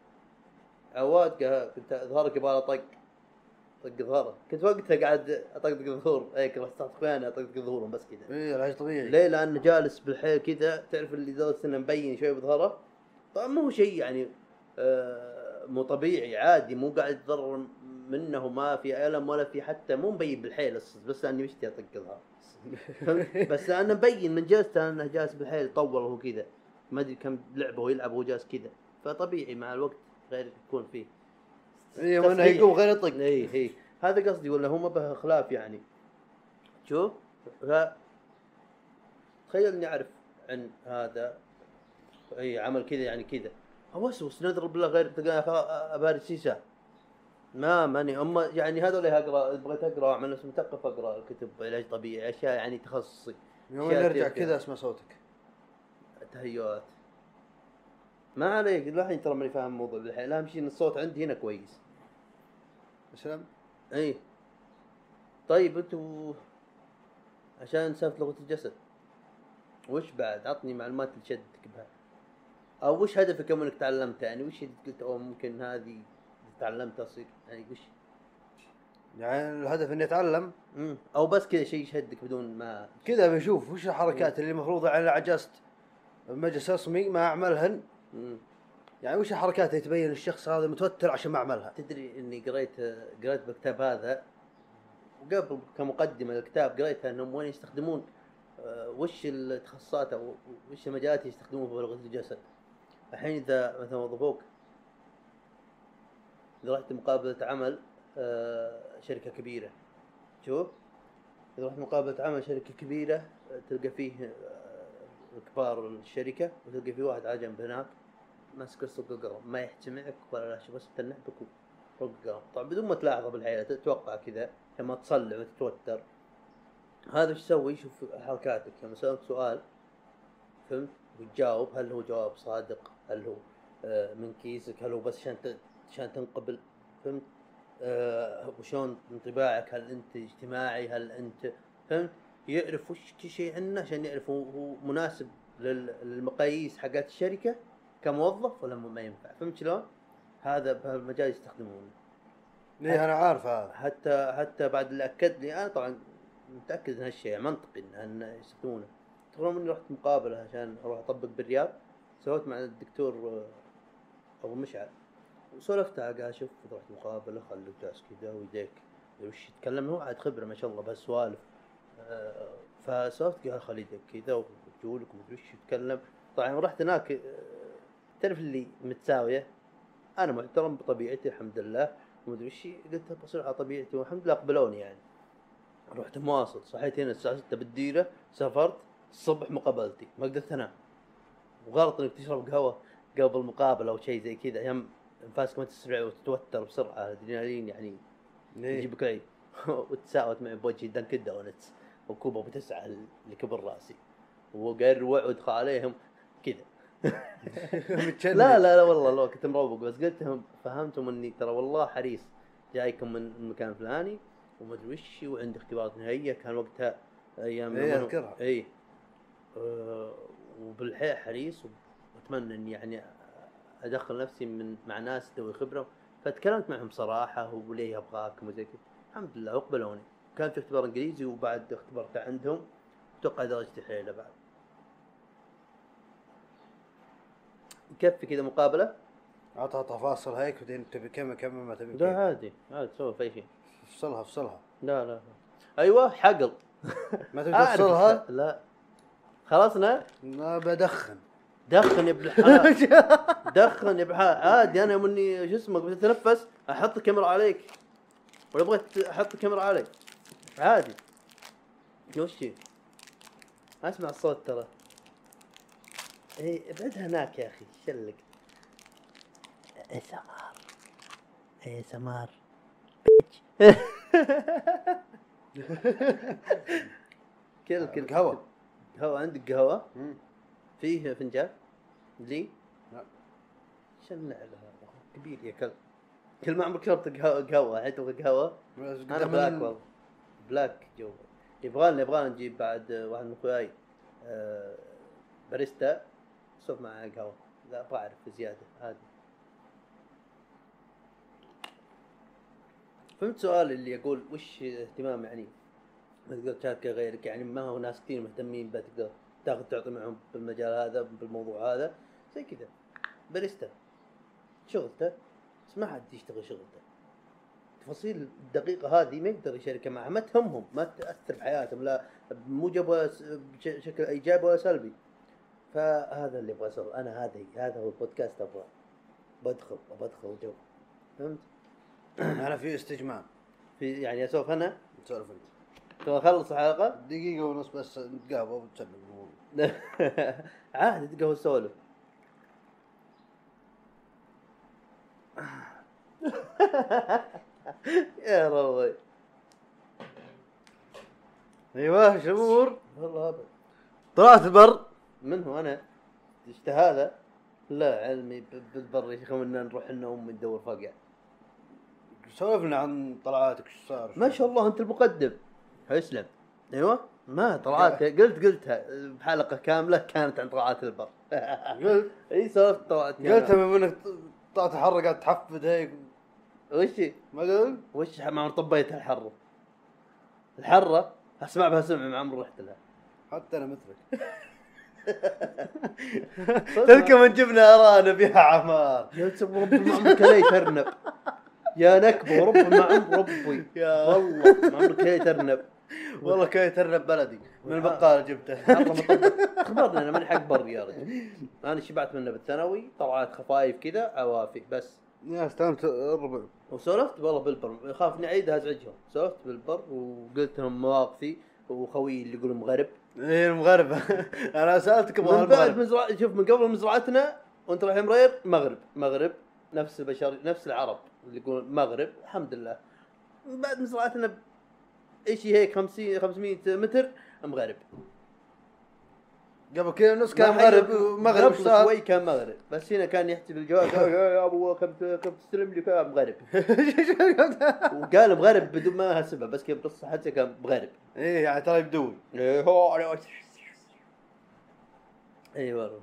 عواد؟ قال كنت ظهرك يبغى طق طق ظهره. كنت وقتها قاعد أطقطق الظهور. هيك مصلحة أخوي أنا أطقطق ظهورهم بس كذا. اي العلاج طبيعي. ليه؟ لأنه جالس بالحيل كذا. تعرف اللي لدرجه انه مبين شوي بظهره؟ طبعا مو شيء يعني آه مو طبيعي عادي مو قاعد يتضرر منه وما في ألم ولا في حتى مو مبين بالحيل بس, لأني مشتي أطق؟ بس أنا مبين من جلسته أنه جالس بالحيل يطول وهو كذا. ما أدري كم لعبة ويلعب وهو جالس كذا. فطبيعي مع الوقت غير يكون فيه اي تصحيح. يقوم غير يطق. اي اي هذا قصدي ولا هو ما به خلاف يعني. شوف ف تخيل إني أعرف عن هذا. اي عمل كذا يعني كذا. أوسوس نضرب بالله غير تلقى اباري سيسا ما ماني هم يعني هذول اقرا بغيت أقرأ اعمل نفسي مثقف أقرأ كتب علاج طبيعي أشياء يعني تخصصي. يوم نرجع كذا. اسمع صوتك. تهيؤات. ما عليك. الحين ترى ماني فاهم الموضوع بالحين أهم شيء إن الصوت عندي هنا كويس. اسلم إي. طيب أنتوا عشان سالفة لغة الجسد وش بعد؟ عطني معلومات اللي شدك بها أو وش هدفك من إنك تعلمتها يعني وش قلت أو ممكن هذه إذا تعلمتها أصير. يعني وش؟ يعني الهدف إني أتعلم. مم. أو بس كذا شيء يشدك بدون ما كذا بشوف وش الحركات اللي المفروض على عجزت بمجلس رسمي ما أعملهن. يعني وش الحركات اللي تبين الشخص هذا متوتر عشان ما أعملها؟ تدري إني قريت قريت بالكتاب هذا؟ وقبل كمقدمة للكتاب قريتها إنهم وين يستخدمون آه، وش التخصصات أو وش المجالات يستخدمونها في لغه الجسد؟ الحين إذا مثلا وظفوك اذا رحت مقابلة عمل آه، شركة كبيرة. شوف إذا رحت مقابلة عمل شركة كبيرة آه، تلقى فيه آه، كبار الشركة وتلقى فيه واحد على جنب هناك ماسك السوق القلم ما يحتمعك ولا لا شيء بس تنحبك فوق القلم طبعا بدون ما تلاحظه بالحياة تتوقع كذا لما تصلع وتتوتر. هذا إيش يسوي؟ يشوف حركاتك. لما يسألك سؤال فهمت؟ وتجاوب هل هو جواب صادق؟ هل هو من كيسك؟ هل هو بس عشان عشان تنقبل فهمت؟ آه، وشلون انطباعك هل أنت اجتماعي؟ هل أنت فهمت؟ يعرف وش كل شيء عنه عشان يعرف هو مناسب لل- للمقاييس حقت الشركة كموظف ولا ما ينفع. فهمت شلون؟ هذا بهالمجال يستخدمونه. ليه أنا عارف هذا. حتى حتى بعد اللي اكد لي أنا طبعا متأكد إن هالشيء منطقي ان- يستخدمونه. ترى إني رحت مقابلة عشان أروح أطبق بالرياض سويت مع الدكتور آه، أبو مشعل. وسولفتها قال شوف رحت مقابلة خليك جالس كذا ويديك وش يتكلم؟ هو عاد خبرة ما شاء الله بهالسوالف آه، فسولفت قال خلي يديك كذا ورجولك ومدري وش يتكلم. طبعا رحت هناك آه، تعرف اللي متساوية؟ أنا محترم بطبيعتي الحمد لله ومدري وش قلت بصير على طبيعتي والحمد لله قبلوني يعني. رحت مواصل صحيت هنا الساعة 6 بالديرة سافرت الصبح مقابلتي ما قدرت أنام. وغلط إنك تشرب قهوة قبل المقابله أو شيء زي كذا يم انفاسك ما تسرع وتتوتر بسرعة الادرينالين يعني ليه يجيبك العيد وتساوت معي بوجهي Dunkin' Donuts وكوبا ابو تسعه اللي كبر راسي. وقال وادخل عليهم كذا. لا لا لا والله لو كنت مروق بس قلت لهم فهمتهم إني ترى والله حريص. جايكم من المكان الفلاني وما أدري وش وعندي اختبارات نهائية. كان وقتها أيام إيه، منو- أذكرها. اي وبالحيل حريص وأتمنى إني يعني ادخل نفسي من مع ناس ذوي خبرة. فتكلمت معهم صراحة وليه ابغاكم وزي كذا. الحمد لله اقبلوني كان في اختبار إنجليزي وبعد اختبرت عندهم. أتوقع درجتي حيله بعد. يكفي كذا مقابلة؟ عطها تفاصيل هيك بعدين تبي كم كم ما تبي لا. عادي عادي تسوي في أي شيء. افصلها افصلها. لا لا أيوه حقل. ما تبي تفصلها؟ لا. خلصنا ما بدخن. دخن يا ابن الحلال دخن الحلال عادي أنا يوم إني شو اسمه بتتنفس أحط الكاميرا عليك ولا بغيت أحط الكاميرا عليك عادي وش هي؟ أسمع الصوت ترى اي ابعدها هناك يا أخي شلك ASMR ASMR كل كل قهوة. قهوة عندك قهوة؟ مم. فيه فنجان؟ لي؟ لا. هذا؟ كبير يا كلب كل ما عمرك شربت تبغى قهوة؟ بس أنا black ال- والله. Black جو. يبغالنا يبغالنا نجيب بعد واحد من أخوياي باريستا صوب معاه قهوة. لا أبغى أعرف زيادة. عادي. فهمت سؤال اللي يقول وش اهتمام يعني؟ ما تقدر تشاركه غيرك يعني ما هو ناس كثير مهتمين بتقدر. تاخذ تعطي معهم بالمجال هذا بالموضوع هذا زي كذا. باريستا. شغلته بس ما حد يشتغل شغلته. التفاصيل الدقيقة هذه ما يقدر يشاركها معها. ما تهمهم ما تأثر بحياتهم لا بموجب بشكل إيجابي ولا سلبي. فهذا اللي أبغى أسوي أنا هذا هذا هو البودكاست أبغى بدخل بدخل جو. فهمت؟ أنا في استجمام. في يعني أسولف أنا؟ تسولف أنت. تبغى أخلص الحلقة؟ دقيقة ونص بس نتقابل الموضوع. عادي تقهوى سولف يا روي أيوه شو الأمور؟ والله أبد طلعت البر. من هو أنا؟ إيش هذا؟ لا علمي بالبر. يا بدنا نروح لنا ام ندور فقع سولفنا عن طلعاتك شو صار؟ ما شاء الله أنت المقدم. اسلم أيوه. ما طلعات قلت قلتها بحلقة كاملة كانت عن طلعات البر. قلت؟ إي سولفت طلعات قلتها بما انك طلعت الحرة قاعد تحفد هيك. وش؟ ما قلت؟ وش ما طبيتها الحره الحرة أسمع بها سمع ما عمري رحت لها. حتى أنا مثلك. تلك من جبنا أرانا بها عمار. يا ربي ما عمرك لي ترنب يا نكبة ورب ما عمر ربي. يا والله ما عمرك لي ترنب والله كي ترنب بلدي. من البقالة جبته. خبرني أنا ماني حق بر يا رجل. أنا شبعت منه بالثانوي طلعت خفايف كذا عوافي بس. يا استلمت الربع وسولفت والله بالبر. خاف إني أعيدها أزعجهم. سولفت بالبر وقلت لهم مواقفي وخويي اللي يقولوا مغرب. إيه المغرب. أنا سالتك من بعد مزرعة شوف من قبل مزرعتنا وأنت رايح مرير مغرب. مغرب نفس البشر نفس العرب اللي يقولون مغرب الحمد لله. من بعد مزرعتنا ب- شيء هيك 50 500 متر مغرب. قبل كذا نص كان مغرب مغرب شوي كان مغرب بس هنا كان الجواب قال يا أبو كم كم تستلم لي؟ كان مغرب. وقال مغرب بدون ما حسبها بس كيف بص حتى كان مغرب. إيه يعني ترى يبدوي اي اي والله.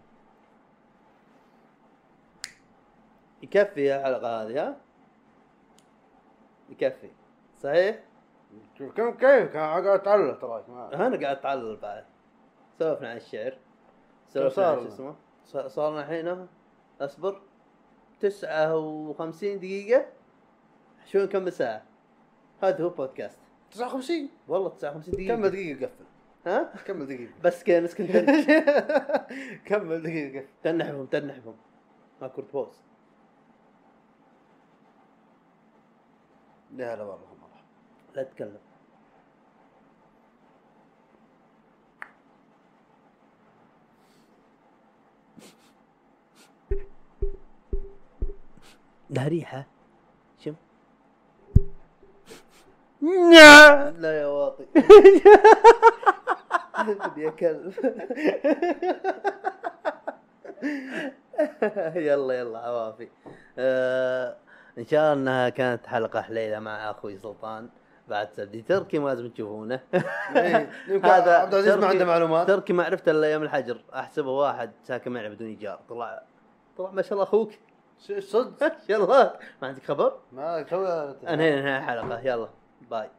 يكفي الحلقة هذه ها؟ يكفي. صحيح؟ كم كيف؟ كان قاعد تعلق تراك أنا قاعد اتعلل بعد. سولفنا عن الشعر. سولفنا عن شو؟ اسمه؟ صار الحين؟ أصبر. تسعة وخمسين دقيقة. شو كم ساعة؟ هذا هو بودكاست 59 والله 59 دقيقة. كمل دقيقة قفل ها؟ كمل دقيقة. بس كذا نسكن كمل دقيقة قفل تنحبهم تنحبهم ما كنت بوز لا لا والله. لا تتكلم ده ريحة؟ شم؟ لا يا واطي. يا كلب يلا يلا عوافي. آه إن شاء الله إنها كانت حلقة حليلة مع أخوي سلطان. بعد سعودي تركي ما لازم تشوفونه. إيه، يمكن عبد العزيز ما عنده معلومات. تركي ما عرفته إلا يوم الحجر. أحسبه واحد ساكن معي بدون إيجار. طلع طلع ما شاء الله أخوك. صدق ما شاء الله ما عندك خبر؟ ما انهينا انهينا الحلقة يلا. باي.